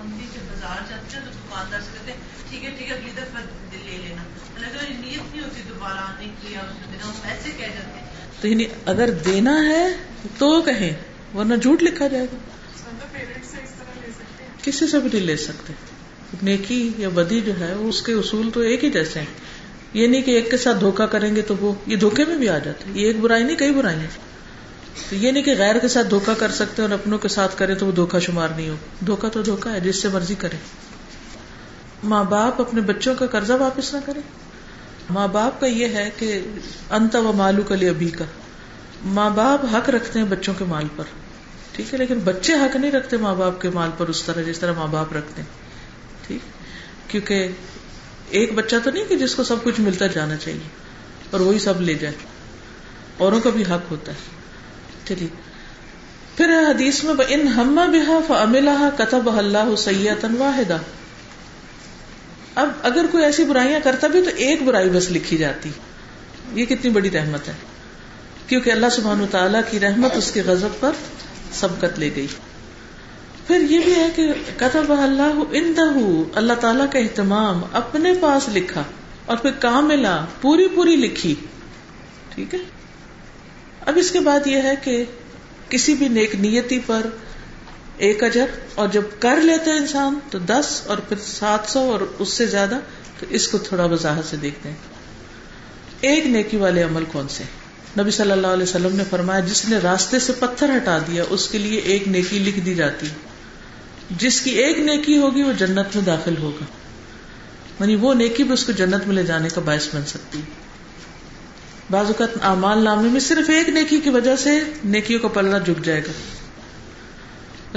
ہم بھی جب بازار جاتے ہیں تو دکاندار سے کہتے ہیں ٹھیک ہے ٹھیک ہے اگلی دفعہ لے لینا اگر نیت نہیں ہوتی دوبارہ آنے کی یا ہم ایسے کہہ جاتے ہیں تو یعنی اگر دینا ہے تو کہیں، ورنہ جھوٹ لکھا جائے گا۔ کسی سے بھی نہیں لے سکتے؟ نیکی یا بدی جو ہے، اس کے اصول تو ایک ہی جیسے ہیں۔ یہ نہیں کہ ایک کے ساتھ دھوکا کریں گے تو وہ، یہ دھوکے میں بھی آ جاتے یہ ایک برائی نہیں، کئی برائی تو یہ نہیں کہ غیر کے ساتھ دھوکا کر سکتے اور اپنوں کے ساتھ کرے تو وہ دھوکا شمار نہیں ہو۔ دھوکا تو دھوکا ہے، جس سے مرضی کرے۔ ماں باپ اپنے بچوں کا قرضہ واپس نہ کرے ماں باپ کا یہ ہے کہ انت و مالو کلی ابھی کا۔ ماں باپ حق رکھتے ہیں بچوں کے مال پر۔ ٹھیک ہے، لیکن بچے حق نہیں رکھتے ماں باپ کے مال پر اس طرح، جس طرح ماں باپ رکھتے ہیں۔ ٹھیک۔ کیونکہ ایک بچہ تو نہیں کہ جس کو سب کچھ ملتا جانا چاہیے اور وہی سب لے جائے۔ اوروں کا بھی حق ہوتا ہے۔ چلیے۔ پھر حدیث میں ان ہما بحا فملہ کتب اللہ سیاتن واحدہ اب اگر کوئی ایسی برائیاں کرتا بھی تو ایک برائی بس لکھی جاتی۔ یہ کتنی بڑی رحمت ہے۔ کیونکہ اللہ سبحانہ تعالیٰ کی رحمت اس کے غضب پر سبقت لے گئی۔ پھر یہ بھی ہے کہ کتب اللہ اندہ، اللہ تعالیٰ کا اہتمام اپنے پاس لکھا اور پھر کاملا پوری پوری لکھی۔ ٹھیک ہے؟ اب اس کے بعد یہ ہے کہ کسی بھی نیک نیتی پر ایک اجر اور جب کر لیتے انسان تو دس اور پھر سات سو اور اس سے زیادہ، تو اس کو تھوڑا وضاحت سے دیکھتے ہیں۔ ایک نیکی والے عمل کون سے؟ نبی صلی اللہ علیہ وسلم نے فرمایا، جس نے راستے سے پتھر ہٹا دیا، اس کے لیے ایک نیکی لکھ دی جاتی۔ جس کی ایک نیکی ہوگی، وہ جنت میں داخل ہوگا۔ یعنی وہ نیکی بھی اس کو جنت میں لے جانے کا باعث بن سکتی۔ بعض اوقات اعمال نامے میں صرف ایک نیکی کی وجہ سے نیکیوں کا پلڑا جھک جائے گا۔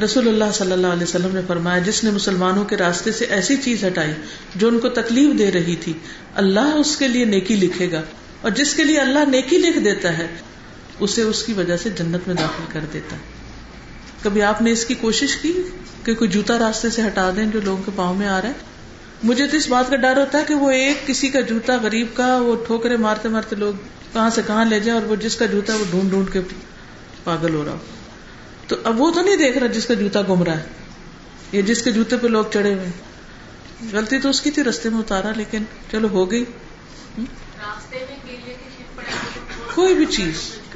رسول اللہ صلی اللہ علیہ وسلم نے فرمایا، جس نے مسلمانوں کے راستے سے ایسی چیز ہٹائی جو ان کو تکلیف دے رہی تھی، اللہ اس کے لیے نیکی لکھے گا۔ اور جس کے لیے اللہ نیکی لکھ دیتا ہے، اسے اس کی وجہ سے جنت میں داخل کر دیتا۔ ہے کبھی آپ نے اس کی کوشش کی کہ کوئی جوتا راستے سے ہٹا دیں جو لوگوں کے پاؤں میں آ رہا ہے؟ مجھے تو اس بات کا ڈر ہوتا ہے کہ وہ ایک کسی کا جوتا غریب کا وہ ٹھوکرے مارتے مارتے لوگ کہاں سے کہاں لے جائیں اور وہ جس کا جوتا وہ ڈھونڈ ڈھونڈ کے پاگل ہو رہا ہو۔ تو اب وہ تو نہیں دیکھ رہا جس کا جوتا گم رہا ہے یا جس کے جوتے پہ لوگ چڑھے ہوئے غلطی تو اس کی تھی رستے میں اتارا لیکن چلو ہو گئی۔ کوئی بھی چیز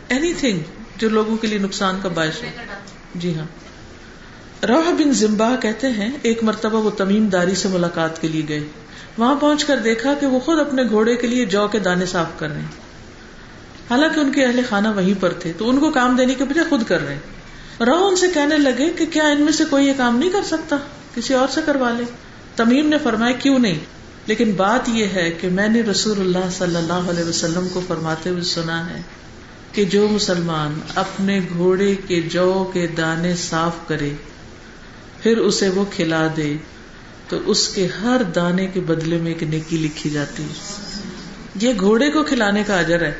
اینی تھنگ جو لوگوں کے لیے نقصان کا باعث ہے جی ہاں۔ روح بن زمبا کہتے ہیں ایک مرتبہ وہ تمیم داری سے ملاقات کے لیے گئے۔ وہاں پہنچ کر دیکھا کہ وہ خود اپنے گھوڑے کے لیے جو کے دانے صاف کر رہے ہیں۔ حالانکہ ان کے اہل خانہ وہیں پر تھے تو ان کو کام دینے کے بجائے خود کر رہے ہیں۔ رو ان سے کہنے لگے کہ کیا ان میں سے کوئی یہ کام نہیں کر سکتا؟ کسی اور سے کروا لے۔ تمیم نے فرمایا، کیوں نہیں؟ لیکن بات یہ ہے کہ میں نے رسول اللہ صلی اللہ علیہ وسلم کو فرماتے ہوئے سنا ہے کہ جو مسلمان اپنے گھوڑے کے جو کے دانے صاف کرے، پھر اسے وہ کھلا دے، تو اس کے ہر دانے کے بدلے میں ایک نیکی لکھی جاتی۔ ہے یہ گھوڑے کو کھلانے کا اجر ہے۔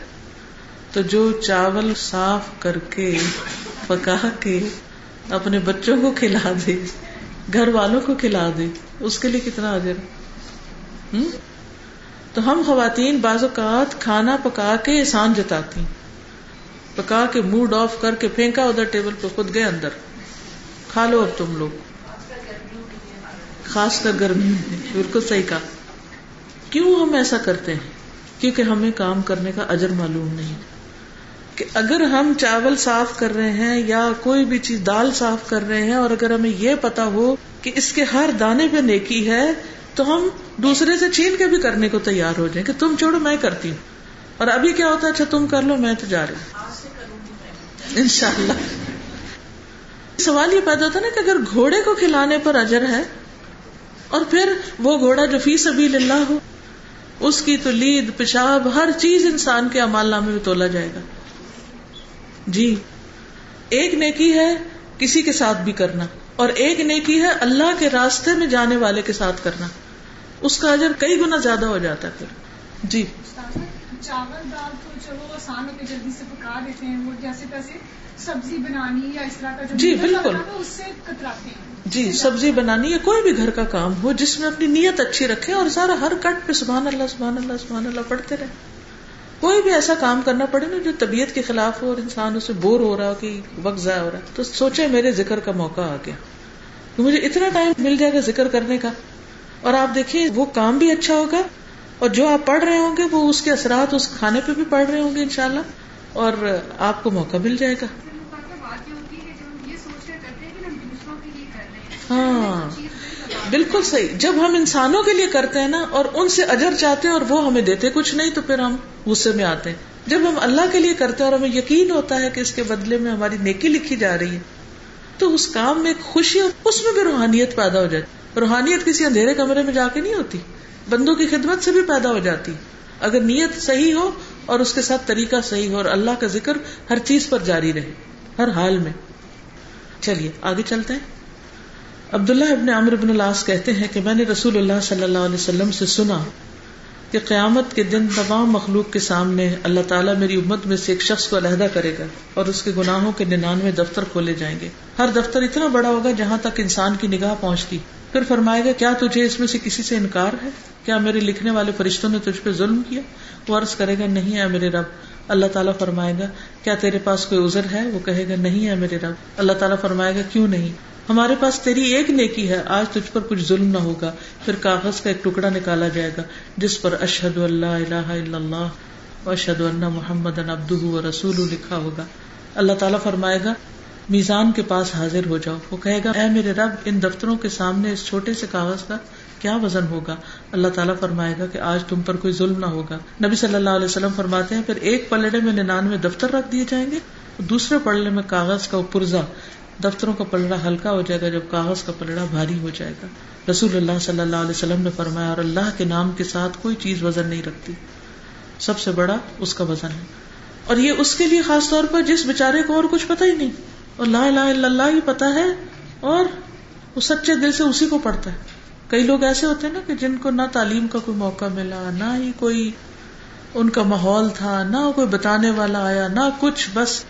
تو جو چاول صاف کر کے پکا کے اپنے بچوں کو کھلا دے، گھر والوں کو کھلا دے۔ اس کے لیے کتنا اجر؟ تو ہم خواتین بعض اوقات کھانا پکا کے احسان جتاتی پکا کے موڈ آف کر کے پھینکا ادھر ٹیبل پہ خود گئے اندر۔ کھا لو اب تم لوگ۔ خاص کر گرمی میں۔ بالکل صحیح کہا۔ کیوں ہم ایسا کرتے ہیں؟ کیونکہ ہمیں کام کرنے کا اجر معلوم نہیں۔ کہ اگر ہم چاول صاف کر رہے ہیں یا کوئی بھی چیز دال صاف کر رہے ہیں اور اگر ہمیں یہ پتا ہو کہ اس کے ہر دانے پہ نیکی ہے، تو ہم دوسرے سے چھین کے بھی کرنے کو تیار ہو جائیں کہ تم چھوڑو، میں کرتی ہوں۔ اور ابھی کیا ہوتا ہے؟ اچھا تم کر لو، میں تو جا رہی ہوں۔ ان شاء اللہ سوال یہ پیدا ہوتا نا کہ اگر گھوڑے کو کھلانے پر اجر ہے اور پھر وہ گھوڑا جو فی سبیل اللہ ہو، اس کی تو لید، پیشاب، ہر چیز انسان کے امال نامے میں تولا جائے گا۔ جی ایک نیکی ہے کسی کے ساتھ بھی کرنا اور ایک نیکی ہے اللہ کے راستے میں جانے والے کے ساتھ کرنا۔ اس کا اجر کئی گنا زیادہ ہو جاتا ہے پھر۔ جی۔ چاول دال تو چلو آسان ہوتے جلدی سے پکا دیتے ہیں وہ جیسے تیسے سبزی بنانی یا اس طرح کا جو جی، بالکل۔ اس سے کتراتے ہیں۔ جی سبزی بنانی یا کوئی بھی گھر کا کام ہو جس میں اپنی نیت اچھی رکھے اور سارا ہر کٹ پہ سبحان اللہ سبحان اللہ سبحان اللہ پڑھتے رہے۔ کوئی بھی ایسا کام کرنا پڑے نا جو طبیعت کے خلاف ہو اور انسان اسے بور ہو رہا ہو کہ وقت ضائع ہو رہا ہے تو سوچے میرے ذکر کا موقع آ گیا۔ مجھے اتنا ٹائم مل جائے گا ذکر کرنے کا۔ اور آپ دیکھیے وہ کام بھی اچھا ہوگا اور جو آپ پڑھ رہے ہوں گے وہ اس کے اثرات اس کھانے پہ بھی پڑھ رہے ہوں گے انشاءاللہ اور آپ کو موقع مل جائے گا۔ ہاں۔ بالکل صحیح۔ جب ہم انسانوں کے لیے کرتے ہیں نا اور ان سے اجر چاہتے ہیں اور وہ ہمیں دیتے کچھ نہیں، تو پھر ہم غصے میں آتے ہیں۔ جب ہم اللہ کے لیے کرتے ہیں اور ہمیں یقین ہوتا ہے کہ اس کے بدلے میں ہماری نیکی لکھی جا رہی ہے، تو اس کام میں ایک خوشی اور اس میں بھی روحانیت پیدا ہو جاتی روحانیت کسی اندھیرے کمرے میں جا کے نہیں ہوتی، بندوں کی خدمت سے بھی پیدا ہو جاتی اگر نیت صحیح ہو اور اس کے ساتھ طریقہ صحیح ہو اور اللہ کا ذکر ہر چیز پر جاری رہے، ہر حال میں۔ چلیے، آگے چلتے ہیں۔ عبداللہ ابن عمر ابن العاص کہتے ہیں کہ میں نے رسول اللہ صلی اللہ علیہ وسلم سے سنا کہ قیامت کے دن تمام مخلوق کے سامنے اللہ تعالیٰ میری امت میں سے ایک شخص کو علیحدہ کرے گا اور اس کے گناہوں کے ننانوے دفتر کھولے جائیں گے۔ ہر دفتر اتنا بڑا ہوگا جہاں تک انسان کی نگاہ پہنچتی۔ پھر فرمائے گا، کیا تجھے اس میں سے کسی سے انکار ہے؟ کیا میرے لکھنے والے فرشتوں نے تجھ پہ ظلم کیا؟ وہ عرض کرے گا، نہیں ہے میرے رب۔ اللہ تعالیٰ فرمائے گا، کیا تیرے پاس کوئی عذر ہے؟ وہ کہے گا، نہیں ہے میرے رب۔ اللہ تعالیٰ فرمائے گا، کیوں نہیں؟ ہمارے پاس تیری ایک نیکی ہے، آج تجھ پر کچھ ظلم نہ ہوگا، پھر کاغذ کا ایک ٹکڑا نکالا جائے گا، جس پر اشہد اللہ الہ الا اللہ و اشہد اللہ محمد ابدہ و رسول لکھا ہوگا۔ اللہ تعالیٰ فرمائے گا، میزان کے پاس حاضر ہو جاؤ۔ وہ کہے گا، اے میرے رب، ان دفتروں کے سامنے اس چھوٹے سے کاغذ کا کیا وزن ہوگا؟ اللہ تعالیٰ فرمائے گا کہ آج تم پر کوئی ظلم نہ ہوگا۔ نبی صلی اللہ علیہ وسلم فرماتے ہیں، پھر ایک پلڑے میں ننانوے دفتر رکھ دیے جائیں گے، دوسرے پلڑے میں کاغذ کا پرزا دفتروں کا پلڑا ہلکا ہو جائے گا جب کاغذ کا پلڑا بھاری ہو جائے گا۔ رسول اللہ صلی اللہ علیہ وسلم نے فرمایا، اور اللہ کے نام کے ساتھ کوئی چیز وزن نہیں رکھتی۔ سب سے بڑا اس کا وزن ہے۔ اور یہ اس کے لیے خاص طور پر جس بےچارے کو اور کچھ پتا ہی نہیں۔ اور لا الہ الا اللہ ہی پتا ہے، اور وہ سچے دل سے اسی کو پڑھتا ہے۔ کئی لوگ ایسے ہوتے ہیں نا کہ جن کو نہ تعلیم کا کوئی موقع ملا، نہ ہی کوئی ان کا ماحول تھا، نہ کوئی بتانے والا آیا، نہ کچھ، بس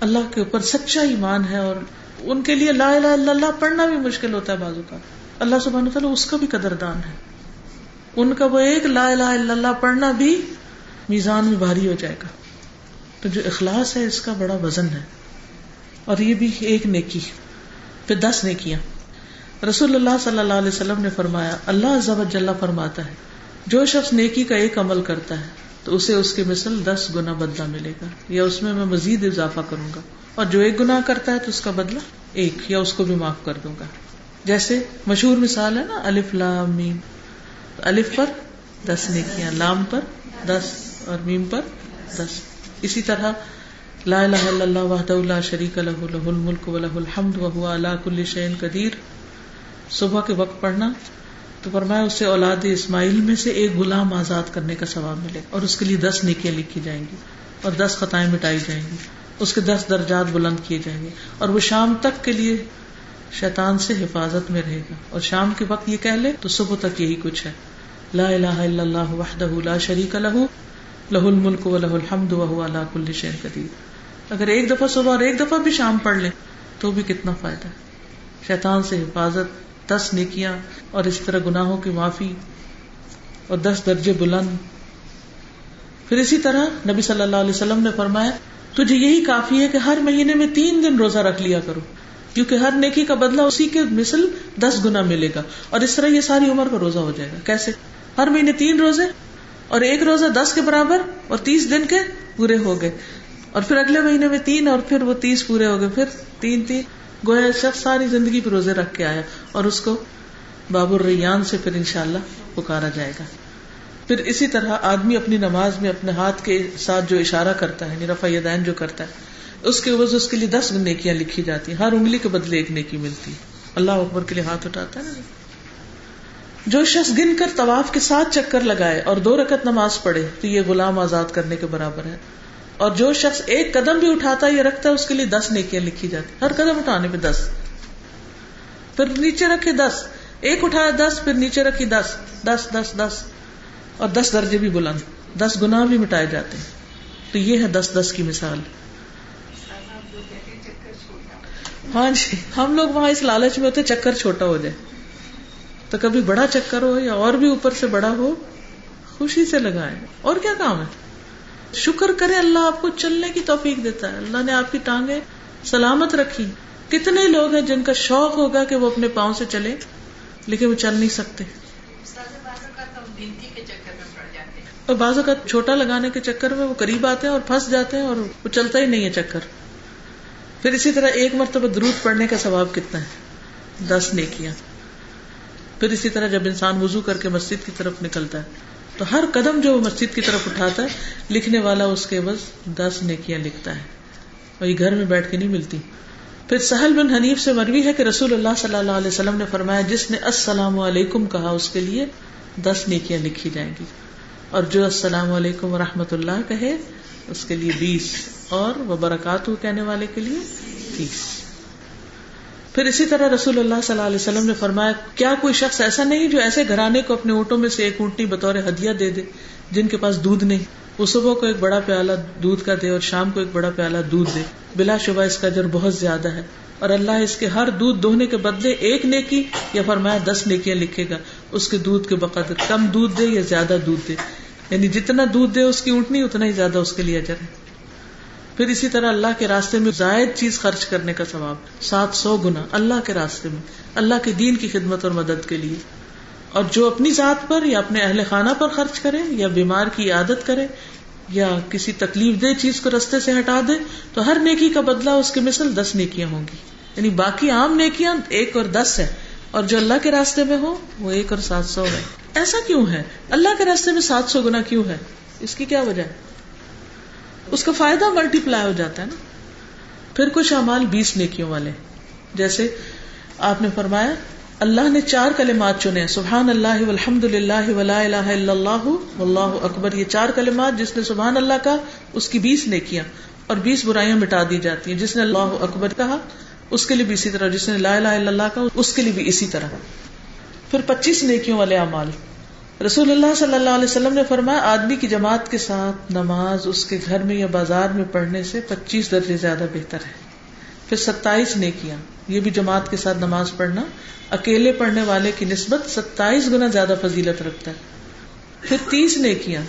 اللہ کے اوپر سچا ایمان ہے اور ان کے لیے لا الہ الا اللہ پڑھنا بھی مشکل ہوتا ہے بازو کا۔ اللہ سبحانہ تعالیٰ اس کا بھی قدردان ہے۔ ان کا وہ ایک لا الہ الا اللہ پڑھنا بھی میزان میں بھاری ہو جائے گا۔ تو جو اخلاص ہے اس کا بڑا وزن ہے۔ اور یہ بھی ایک نیکی پھر دس نیکیاں۔ رسول اللہ صلی اللہ علیہ وسلم نے فرمایا، اللہ عزب فرماتا ہے، جو شخص نیکی کا ایک عمل کرتا ہے تو اسے اس کے مثل دس گنا بدلہ ملے گا، یا اس میں میں مزید اضافہ کروں گا۔ اور جو ایک گنا کرتا ہے تو اس کا بدلہ ایک، یا اس کو بھی معاف کر دوں گا۔ جیسے مشہور مثال ہے نا، الف لام میم۔ الف پر دس نیکیاں، لام پر دس اور میم پر دس۔ اسی طرح لا الہ الا اللہ وحدہ لا شریک لہ لہ الملک و لہ الحمد وهو علی کل شیء قدیر۔ صبح کے وقت پڑھنا تو فرمایا اسے اولاد اسماعیل میں سے ایک غلام آزاد کرنے کا ثواب ملے اور اس کے لیے دس نیکیاں لکھی جائیں گی اور دس خطائیں مٹائی جائیں گی۔ اس کے دس درجات بلند کیے جائیں گے اور وہ شام تک کے لیے شیطان سے حفاظت میں رہے گا۔ اور شام کے وقت یہ کہہ لے، تو صبح تک یہی کچھ ہے۔ لا الہ الا اللہ وحدہ لا شریک لہ لہ الملک و لہ الحمد وهو علی کل شیء قدیر۔ اگر ایک دفعہ صبح اور ایک دفعہ بھی شام پڑھ لیں تو بھی کتنا فائدہ ہے۔ شیطان سے حفاظت دس نیکیاں اور اس طرح گناہوں کی معافی اور دس درجے بلند۔ پھر اسی طرح نبی صلی اللہ علیہ وسلم نے فرمایا، تجھے یہی کافی ہے کہ ہر مہینے میں تین دن روزہ رکھ لیا کرو، کیونکہ ہر نیکی کا بدلہ اسی کے مثل دس گنا ملے گا۔ اور اس طرح یہ ساری عمر کا روزہ ہو جائے گا۔ کیسے؟ ہر مہینے تین روزے اور ایک روزہ دس کے برابر اور تیس دن کے پورے ہو گئے۔ اور پھر اگلے مہینے میں تین اور پھر وہ تیس پورے ہو گئے۔ پھر تین تین۔ گویا شخص ساری زندگی پہ روزے رکھ کے آیا اور اس کو باب الریان سے پھر انشاءاللہ پکارا جائے گا۔ پھر اسی طرح آدمی اپنی نماز میں اپنے ہاتھ کے ساتھ جو اشارہ کرتا ہے یعنی رفا یدین جو کرتا ہے، اس کے عوض اس کے لیے دس نیکیاں لکھی جاتی ہیں۔ ہر انگلی کے بدلے ایک نیکی ملتی اللہ اکبر کے لیے ہاتھ اٹھاتا ہے نا جی۔ جو شخص گن کر طواف کے ساتھ چکر لگائے اور دو رکت نماز پڑھے تو یہ غلام آزاد کرنے کے برابر ہے۔ اور جو شخص ایک قدم بھی اٹھاتا یا رکھتا ہے، اس کے لیے دس نیکیاں لکھی جاتی ہر قدم اٹھانے پہ دس۔ پھر نیچے رکھے دس۔ ایک اٹھایا دس، پھر نیچے رکھی دس۔ دس دس دس۔ اور دس درجے بھی بلند۔ دس گنا بھی مٹائے جاتے ہیں۔ تو یہ ہے دس دس کی مثال۔ ہاں جی ہم لوگ وہاں اس لالچ میں ہوتے چکر چھوٹا ہو جائے۔ تو کبھی بڑا چکر ہو یا اور بھی اوپر سے بڑا ہو، خوشی سے لگائے اور کیا کام ہے؟ شکر کرے اللہ آپ کو چلنے کی توفیق دیتا ہے۔ اللہ نے آپ کی ٹانگیں سلامت رکھی۔ کتنے لوگ ہیں جن کا شوق ہوگا کہ وہ اپنے پاؤں سے چلے، لیکن وہ چل نہیں سکتے۔ اور بازو کا چھوٹا لگانے کے چکر میں وہ قریب آتے ہیں اور پھنس جاتے ہیں اور وہ چلتا ہی نہیں ہے چکر۔ پھر اسی طرح ایک مرتبہ درود پڑھنے کا ثواب کتنا ہے؟ دس نیکیاں۔ پھر اسی طرح جب انسان وضو کر کے مسجد کی طرف نکلتا ہے تو ہر قدم جو وہ مسجد کی طرف اٹھاتا ہے، لکھنے والا اس کے بس دس نیکیاں لکھتا ہے۔ وہی گھر میں بیٹھ کے نہیں ملتی۔ پھر سہل بن حنیف سے مروی ہے کہ رسول اللہ صلی اللہ علیہ وسلم نے فرمایا، جس نے السلام علیکم کہا، اس کے لیے دس نیکیاں لکھی جائیں گی۔ اور جو السلام علیکم و رحمۃ اللہ کہے، اس کے لیے بیس۔ اور وہ برکات کہنے والے کے لیے تیس۔ پھر اسی طرح رسول اللہ صلی اللہ علیہ وسلم نے فرمایا، کیا کوئی شخص ایسا نہیں جو ایسے گھرانے کو اپنے اونٹوں میں سے ایک اونٹنی بطور ہدیہ دے دے، جن کے پاس دودھ نہیں؟ وہ صبح کو ایک بڑا پیالہ دودھ کا دے اور شام کو ایک بڑا پیالہ دودھ دے۔ بلا شبہ اس کا جر بہت زیادہ ہے۔ اور اللہ اس کے ہر دودھ دوہنے کے بدلے ایک نیکی یا فرمایا دس نیکیاں لکھے گا۔ اس کے دودھ کے بقدر کم دودھ دے یا زیادہ دودھ دے۔ یعنی جتنا دودھ دے اس کی اونٹنی، اتنا ہی زیادہ اس کے لیے اجر ہے۔ پھر اسی طرح اللہ کے راستے میں زائد چیز خرچ کرنے کا ثواب، سات سو گنا اللہ کے راستے میں، اللہ کے دین کی خدمت اور مدد کے لیے۔ اور جو اپنی ذات پر یا اپنے اہل خانہ پر خرچ کرے، یا بیمار کی عادت کرے، یا کسی تکلیف دہ چیز کو رستے سے ہٹا دے، تو ہر نیکی کا بدلہ اس کی مثل دس نیکیاں ہوں گی۔ یعنی باقی عام نیکیاں ایک اور دس ہے اور جو اللہ کے راستے میں ہو، وہ ایک اور سات سو ہے۔ ایسا کیوں ہے؟ اللہ کے راستے میں سات سو گنا کیوں ہے؟ اس کی کیا وجہ ہے؟ اس کا فائدہ ملٹی پلائی ہو جاتا ہے نا۔ پھر کچھ امال بیس نیکیوں والے۔ جیسے آپ نے فرمایا، اللہ نے چار کلمات چنے۔ سبحان اللہ الحمد للہ ولا الہ الا اللہ، واللہ اکبر۔ یہ چار کلمات جس نے سبحان اللہ کا اس کی بیس نیکیاں اور بیس برائیاں مٹا دی جاتی ہیں۔ جس نے اللہ اکبر کہا، اس کے لیے بھی اسی طرح۔ جس نے لا الہ الا اللہ کا اس کے لیے بھی اسی طرح۔ پھر پچیس نیکیوں والے اعمال۔ رسول اللہ صلی اللہ علیہ وسلم نے فرمایا، آدمی کی جماعت کے ساتھ نماز اس کے گھر میں یا بازار میں پڑھنے سے پچیس درجے زیادہ بہتر ہے۔ پھر ستائیس نیکیاں، یہ بھی جماعت کے ساتھ نماز پڑھنا۔ اکیلے پڑھنے والے کی نسبت ستائیس گنا زیادہ فضیلت رکھتا ہے۔ پھر تیس نیکیاں،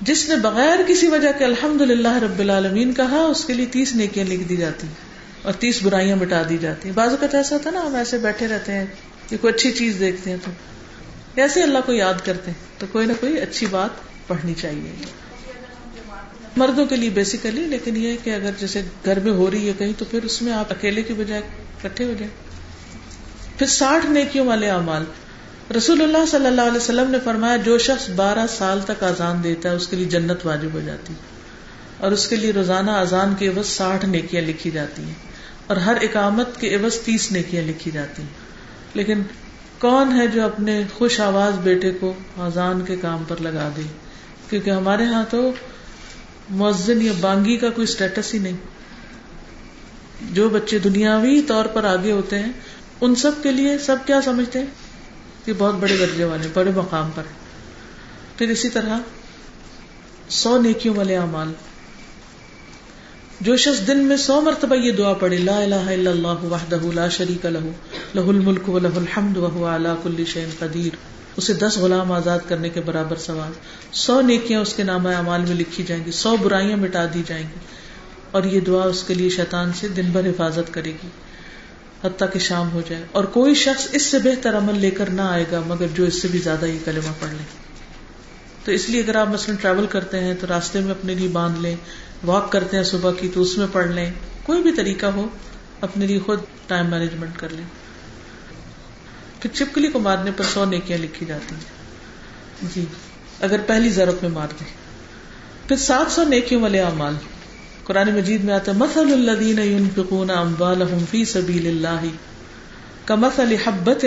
جس نے بغیر کسی وجہ کے الحمد للہ رب العالمین کہا، اس کے لیے تیس نیکیاں لکھ دی جاتی ہیں اور تیس برائیاں مٹا دی جاتی ہیں۔ بازو کا ایسا تھا نا، ہم ایسے بیٹھے رہتے ہیں کہ کوئی اچھی چیز دیکھتے ہیں تو ایسے اللہ کو یاد کرتے ہیں، تو کوئی نہ کوئی اچھی بات پڑھنی چاہیے۔ مردوں کے لیے بیسیکلی لیکن یہ کہ اگر جیسے گھر میں ہو رہی ہے کہیں، تو پھر اس میں آپ اکیلے کی بجائے اکٹھے ہو جائیں۔ پھر ساٹھ نیکیوں والے اعمال۔ رسول اللہ صلی اللہ علیہ وسلم نے فرمایا، جو شخص بارہ سال تک آزان دیتا ہے، اس کے لیے جنت واجب ہو جاتی اور اس کے لیے روزانہ اذان کے عوض ساٹھ نیکیاں لکھی جاتی ہیں۔ اور ہر اقامت کے عوض تیس نیکیاں لکھی جاتی ہیں۔ لیکن کون ہے جو اپنے خوش آواز بیٹے کو اذان کے کام پر لگا دے؟ کیونکہ ہمارے ہاں تو مؤذن یا بانگی کا کوئی اسٹیٹس ہی نہیں۔ جو بچے دنیاوی طور پر آگے ہوتے ہیں، ان سب کے لیے سب کیا سمجھتے ہیں؟ کہ بہت بڑے درجے والے بڑے مقام پر۔ پھر اسی طرح سو نیکیوں والے اعمال۔ جو شخص دن میں سو مرتبہ یہ دعا پڑے لا الہ الا اللہ وحدہ لا شریک لہ لہ الملک و لہ الحمد وهو علی کل شیء قدیر۔ اسے دس غلام آزاد کرنے کے برابر سوال۔ سو نیکیاں اس کے نام اعمال میں لکھی جائیں گی، سو برائیاں مٹا دی جائیں گی۔ اور یہ دعا اس کے لیے شیطان سے دن بھر حفاظت کرے گی۔ حتیٰ کہ شام ہو جائے۔ اور کوئی شخص اس سے بہتر عمل لے کر نہ آئے گا، مگر جو اس سے بھی زیادہ یہ کلمہ پڑھ لے۔ تو اس لیے اگر آپ مثلاً ٹریول کرتے ہیں تو راستے میں اپنے لیے باندھ لیں۔ واک کرتے ہیں صبح کی تو اس میں پڑھ لیں۔ کوئی بھی طریقہ ہو، اپنے لیے خود ٹائم مینجمنٹ کر لیں۔ پھر چپکلی کو مارنے پر سو نیکیاں لکھی جاتی ہیں۔ جی اگر پہلی ضرورت میں مار دیں۔ پھر سات سو نیکیوں والے اعمال۔ قرآن مجید میں آتا مثل الذین ينفقون اموالهم فی سبیل اللہ۔ کمثل حبۃ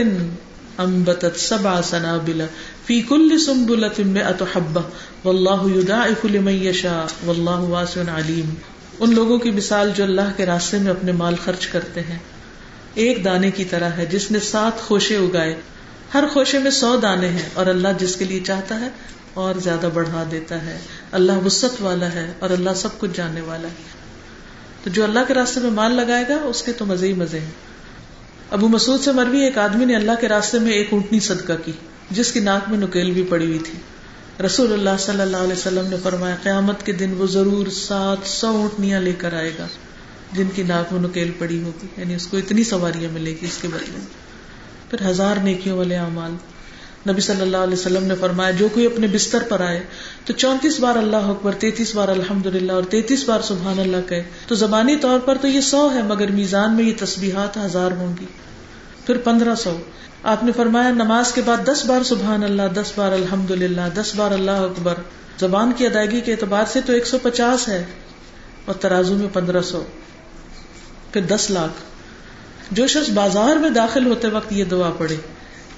انبتت سبع سنابل۔ فی کل سنبلۃ مئۃ حبہ واللہ یضاعف لمن یشاء واللہ واسع علیم۔ ان لوگوں کی مثال جو اللہ کے راستے میں اپنے مال خرچ کرتے ہیں۔ ایک دانے کی طرح ہے، جس نے سات خوشے اگائے۔ ہر خوشے میں سو دانے ہیں اور اللہ جس کے لیے چاہتا ہے اور زیادہ بڑھا دیتا ہے۔ اللہ وسط والا ہے اور اللہ سب کچھ جاننے والا ہے۔ تو جو اللہ کے راستے میں مال لگائے گا، اس کے تو مزے ہی مزے ہیں۔ ابو مسعود سے مروی، ایک آدمی نے اللہ کے راستے میں ایک اونٹنی صدقہ کی۔ جس کی ناک میں نکیل بھی پڑی ہوئی تھی۔ رسول اللہ صلی اللہ علیہ وسلم نے فرمایا، قیامت کے دن وہ ضرور سات سو اونٹنیاں لے کر آئے گا جن کی ناک میں نکیل پڑی ہوگی۔ یعنی اس کو اتنی سواریاں ملے گی اس کے بدلے پھر ہزار نیکیوں والے اعمال۔ نبی صلی اللہ علیہ وسلم نے فرمایا، جو کوئی اپنے بستر پر آئے تو چونتیس بار اللہ اکبر، تینتیس بار الحمد للہ اور تینتیس بار سبحان اللہ کہے۔ تو زبانی طور پر تو یہ سو ہے، مگر میزان میں یہ تصبیحات ہزار ہوں گی۔ پھر پندرہ سو۔ آپ نے فرمایا، نماز کے بعد دس بار سبحان اللہ، دس بار الحمد للہ دس بار اللہ اکبر۔ زبان کی ادائیگی کے اعتبار سے تو ایک سو پچاس ہے اور ترازو میں پندرہ سو۔ پھر دس لاکھ۔ جو شخص بازار میں داخل ہوتے وقت یہ دعا پڑے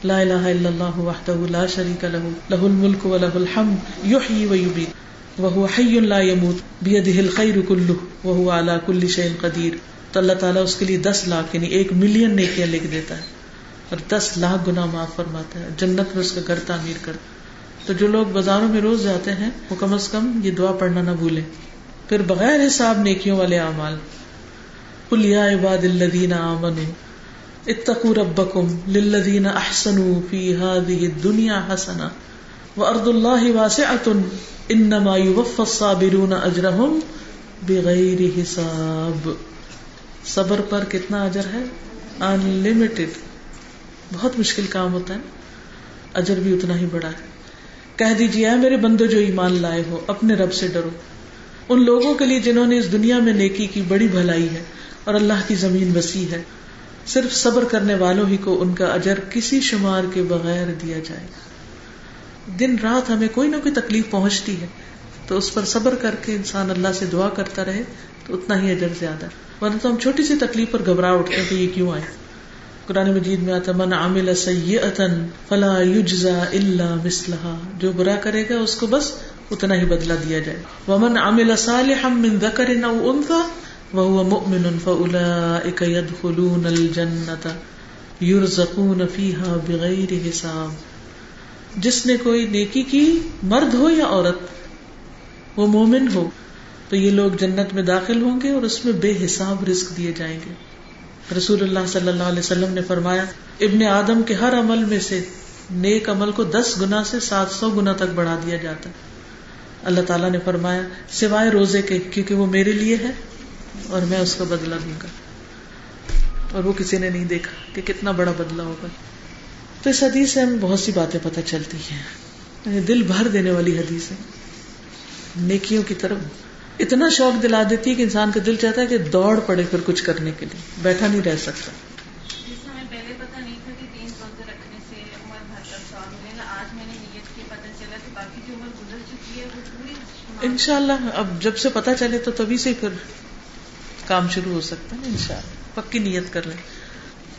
لا الہ الا اللہ وحدہ لا شریک لہ لہ الملک و لہ الحمد، یحیی و یمیت۔ وهو حی لا يموت بیدہ الخیر کلہ وهو علی کل شیء قدیر۔ تو اللہ تعالیٰ اس کے لیے دس لاکھ یعنی ایک ملین نیکیاں لکھ دیتا ہے اور دس لاکھ گنا معاف فرماتا ہے، جنت میں اس کا گھر تعمیر کر تو جو لوگ بازاروں میں روز جاتے ہیں، وہ کم از کم یہ دعا پڑھنا نہ بھولے پھر بغیر حساب نیکیوں والے اعمال، قل یا عباد الذین آمنوا اتقوا ربکم للذین احسنوا فی هذه الدنیا حسنہ وارض اللہ واسعة انما يوفى الصابرون اجرهم بغیر حساب۔ صبر پر کتنا اجر ہے؟ ان لمیٹڈ بہت مشکل کام ہوتا ہے اجر بھی اتنا ہی بڑا ہے۔ کہہ دیجیے اے میرے بندو جو ایمان لائے ہو، اپنے رب سے ڈرو۔ ان لوگوں کے لیے جنہوں نے اس دنیا میں نیکی کی بڑی بھلائی ہے اور اللہ کی زمین وسیع ہے، صرف صبر کرنے والوں ہی کو ان کا اجر کسی شمار کے بغیر دیا جائے۔ دن رات ہمیں کوئی نہ کوئی تکلیف پہنچتی ہے، تو اس پر صبر کر کے انسان اللہ سے دعا کرتا رہے۔ تو اتنا ہی اجر زیادہ ورنہ تو ہم چھوٹی سی تکلیف پر گھبرا اٹھتے ہیں کہ یہ کیوں آئے۔ قرآن مجید میں آتا من عامل سیئتا فلا یجزا الا مثلها جو برا کرے گا اس کو بس اتنا ہی بدلہ دیا جائے۔ ومن عامل صالحا من ذکر او انثى وهو مؤمن فاولئك يدخلون الجنه يرزقون فيها بغیر حساب۔ جس نے کوئی نیکی کی مرد ہو یا عورت، وہ مومن ہو۔ تو یہ لوگ جنت میں داخل ہوں گے اور اس میں بے حساب رزق دیے جائیں گے۔ رسول اللہ صلی اللہ علیہ وسلم نے فرمایا، ابن آدم کے ہر عمل میں سے نیک عمل کو دس گنا سے سات سو گنا تک بڑھا دیا جاتا۔ ہے اللہ تعالیٰ نے فرمایا، سوائے روزے کے، کیونکہ وہ میرے لیے ہے اور میں اس کا بدلا دوں گا۔ اور وہ کسی نے نہیں دیکھا کہ کتنا بڑا بدلا ہوگا۔ تو اس حدیث سے ہمیں بہت سی باتیں پتہ چلتی ہیں۔ یعنی دل بھر دینے والی حدیث ہے۔ نیکیوں کی طرف۔ اتنا شوق دلا دیتی ہے کہ انسان کا دل چاہتا ہے کہ دوڑ پڑے پھر کچھ کرنے کے لیے۔ بیٹھا نہیں رہ سکتا۔ ان شاء اللہ اب جب سے پتا چلے تو تبھی سے پھر کام شروع ہو سکتا ہے ان شاء اللہ۔ پکی نیت کر لیں۔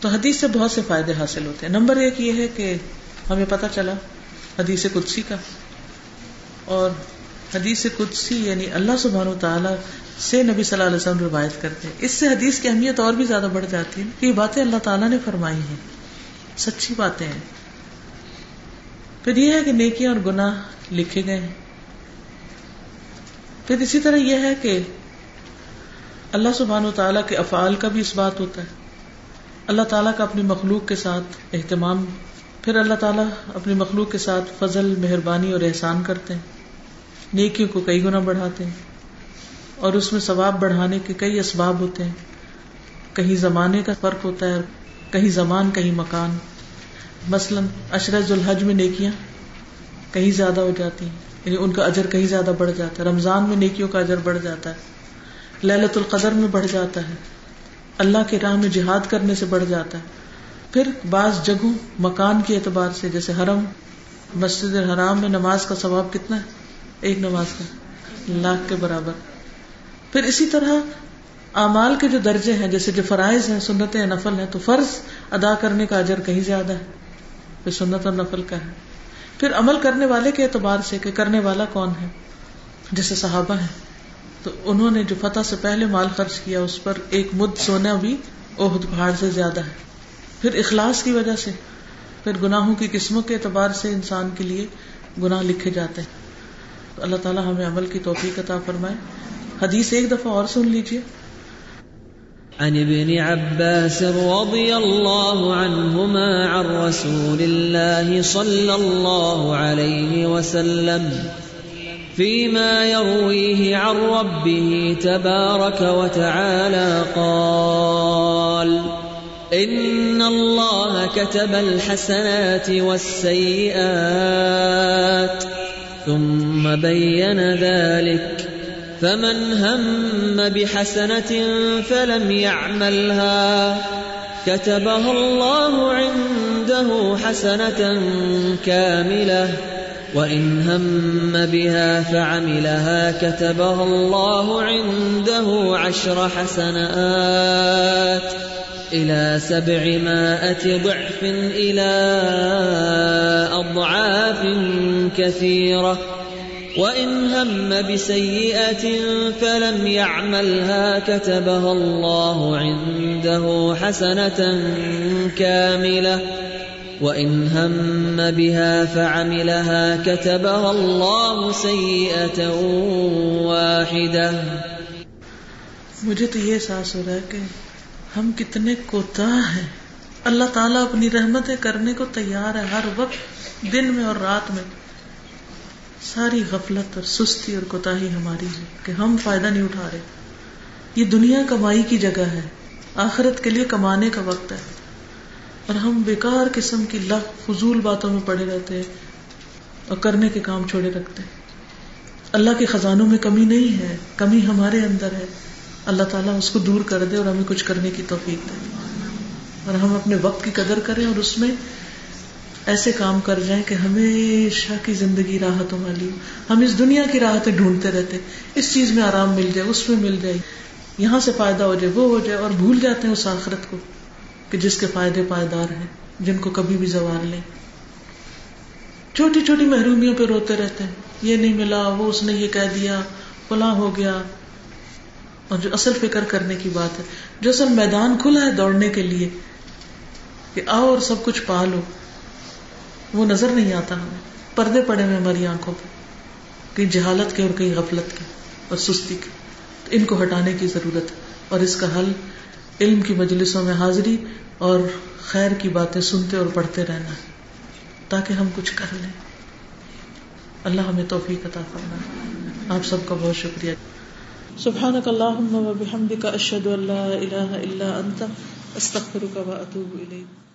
تو حدیث سے بہت سے فائدے حاصل ہوتے ہیں۔ نمبر ایک یہ ہے کہ ہمیں پتا چلا حدیث قدسی کا۔ اور حدیث قدسی یعنی اللہ سبحانہ تعالیٰ سے نبی صلی اللہ علیہ وسلم روایت کرتے ہیں۔ اس سے حدیث کی اہمیت اور بھی زیادہ بڑھ جاتی ہے کہ یہ باتیں اللہ تعالیٰ نے فرمائی ہیں۔ سچی باتیں ہیں۔ پھر یہ ہے کہ نیکیاں اور گناہ لکھے گئے ہیں۔ پھر اسی طرح یہ ہے کہ اللہ سبحان و تعالیٰ کے افعال کا بھی اس بات ہوتا ہے۔ اللہ تعالیٰ کا اپنی مخلوق کے ساتھ اہتمام، پھر اللہ تعالیٰ اپنی مخلوق کے ساتھ فضل، مہربانی اور احسان کرتے ہیں۔ نیکیوں کو کئی گنا بڑھاتے ہیں اور اس میں ثواب بڑھانے کے کئی اسباب ہوتے ہیں کہیں زمانے کا فرق ہوتا ہے کہیں زمان، کہیں مکان۔ مثلاً اشرز الحج میں نیکیاں کہیں زیادہ ہو جاتی ہیں یعنی ان کا اجر کہیں زیادہ بڑھ جاتا ہے۔ رمضان میں نیکیوں کا اجر بڑھ جاتا ہے۔ للت القدر میں بڑھ جاتا ہے۔ اللہ کے راہ میں جہاد کرنے سے بڑھ جاتا ہے۔ پھر بعض جگہوں مکان کے اعتبار سے، جیسے حرم، مسجد الحرام میں نماز کا ثواب کتنا ہے؟ ایک نماز کا، لاکھ کے برابر۔ پھر اسی طرح اعمال کے جو درجے ہیں، جیسے جو فرائض ہیں سنت نفل ہیں، تو فرض ادا کرنے کا اجر کہیں زیادہ ہے۔ پھر سنت اور نفل کا ہے۔ پھر عمل کرنے والے کے اعتبار سے کہ کرنے والا کون ہے؟ جیسے صحابہ ہیں۔ تو انہوں نے جو فتح سے پہلے مال خرچ کیا، اس پر ایک مد سونا بھی عہد پہاڑ سے زیادہ ہے۔ پھر اخلاص کی وجہ سے، پھر گناہوں کی قسموں کے اعتبار سے انسان کے لیے گناہ لکھے جاتے ہیں۔ تو اللہ تعالیٰ ہمیں عمل کی توفیق عطا فرمائے۔ حدیث ایک دفعہ اور سن لیجیے عن ابن عباس رضي الله عنهما عن رسول الله صلى الله عليه وسلم فيما يرويه عن ربه تبارك وتعالى قال، ان الله كتب الحسنات والسيئات ثم بين ذلك فمن هم بحسنه فلم يعملها كتبها الله عنده حسنه كامله وان هم بها فعملها كتبها الله عنده عشر حسنات الى سبعمائه ضعف الى اضعاف كثيره وان هم بسيئه فلم يعملها كتبها الله عنده حسنه كامله وان هم بها فعملها كتبها الله سيئه واحده مجھے تو یہ احساس ہو رہا ہے کہ ہم کتنے کوتا ہیں۔ اللہ تعالیٰ اپنی رحمتیں کرنے کو تیار ہے ہر وقت، دن میں اور رات میں۔ ساری غفلت اور سستی اور کوتا ہماری ہے کہ ہم فائدہ نہیں اٹھا رہے۔ یہ دنیا کمائی کی جگہ ہے، آخرت کے لیے کمانے کا وقت ہے۔ اور ہم بیکار قسم کی لغ فضول باتوں میں پڑے رہتے ہیں اور کرنے کے کام چھوڑے رکھتے ہیں۔ اللہ کے خزانوں میں کمی نہیں ہے، کمی ہمارے اندر ہے۔ اللہ تعالیٰ اس کو دور کر دے اور ہمیں کچھ کرنے کی توفیق دے۔ اور ہم اپنے وقت کی قدر کریں اور اس میں ایسے کام کر جائیں کہ ہمیشہ کی زندگی راحتوں والی ہم اس دنیا کی راحتیں ڈھونڈتے رہتے اس چیز میں آرام مل جائے، اس میں مل جائے۔ یہاں سے فائدہ ہو جائے، وہ ہو جائے اور بھول جاتے ہیں اس آخرت کو کہ جس کے فائدے پائیدار ہیں، جن کو کبھی بھی زوال لیں چھوٹی چھوٹی محرومیوں پہ روتے رہتے ہیں۔ یہ نہیں ملا، وہ اس نے یہ کہہ دیا، فلاں ہو گیا۔ اور جو اصل فکر کرنے کی بات ہے، جو اصل میدان کھلا ہے دوڑنے کے لیے کہ آؤ اور سب کچھ پا لو۔ وہ نظر نہیں آتا ہمیں، پردے پڑے ہوئے ہماری آنکھوں پہ، کہیں جہالت کے اور کہیں غفلت کے اور سستی کے ان کو ہٹانے کی ضرورت ہے۔ اور اس کا حل، علم کی مجلسوں میں حاضری اور خیر کی باتیں سنتے اور پڑھتے رہنا ہے۔ تاکہ ہم کچھ کر لیں۔ اللہ ہمیں توفیق عطا فرمائے۔ آپ سب کا بہت شکریہ۔ سبحانك اللهم وبحمدك اشهد ان لا اله الا انت استغفرك واتوب اليك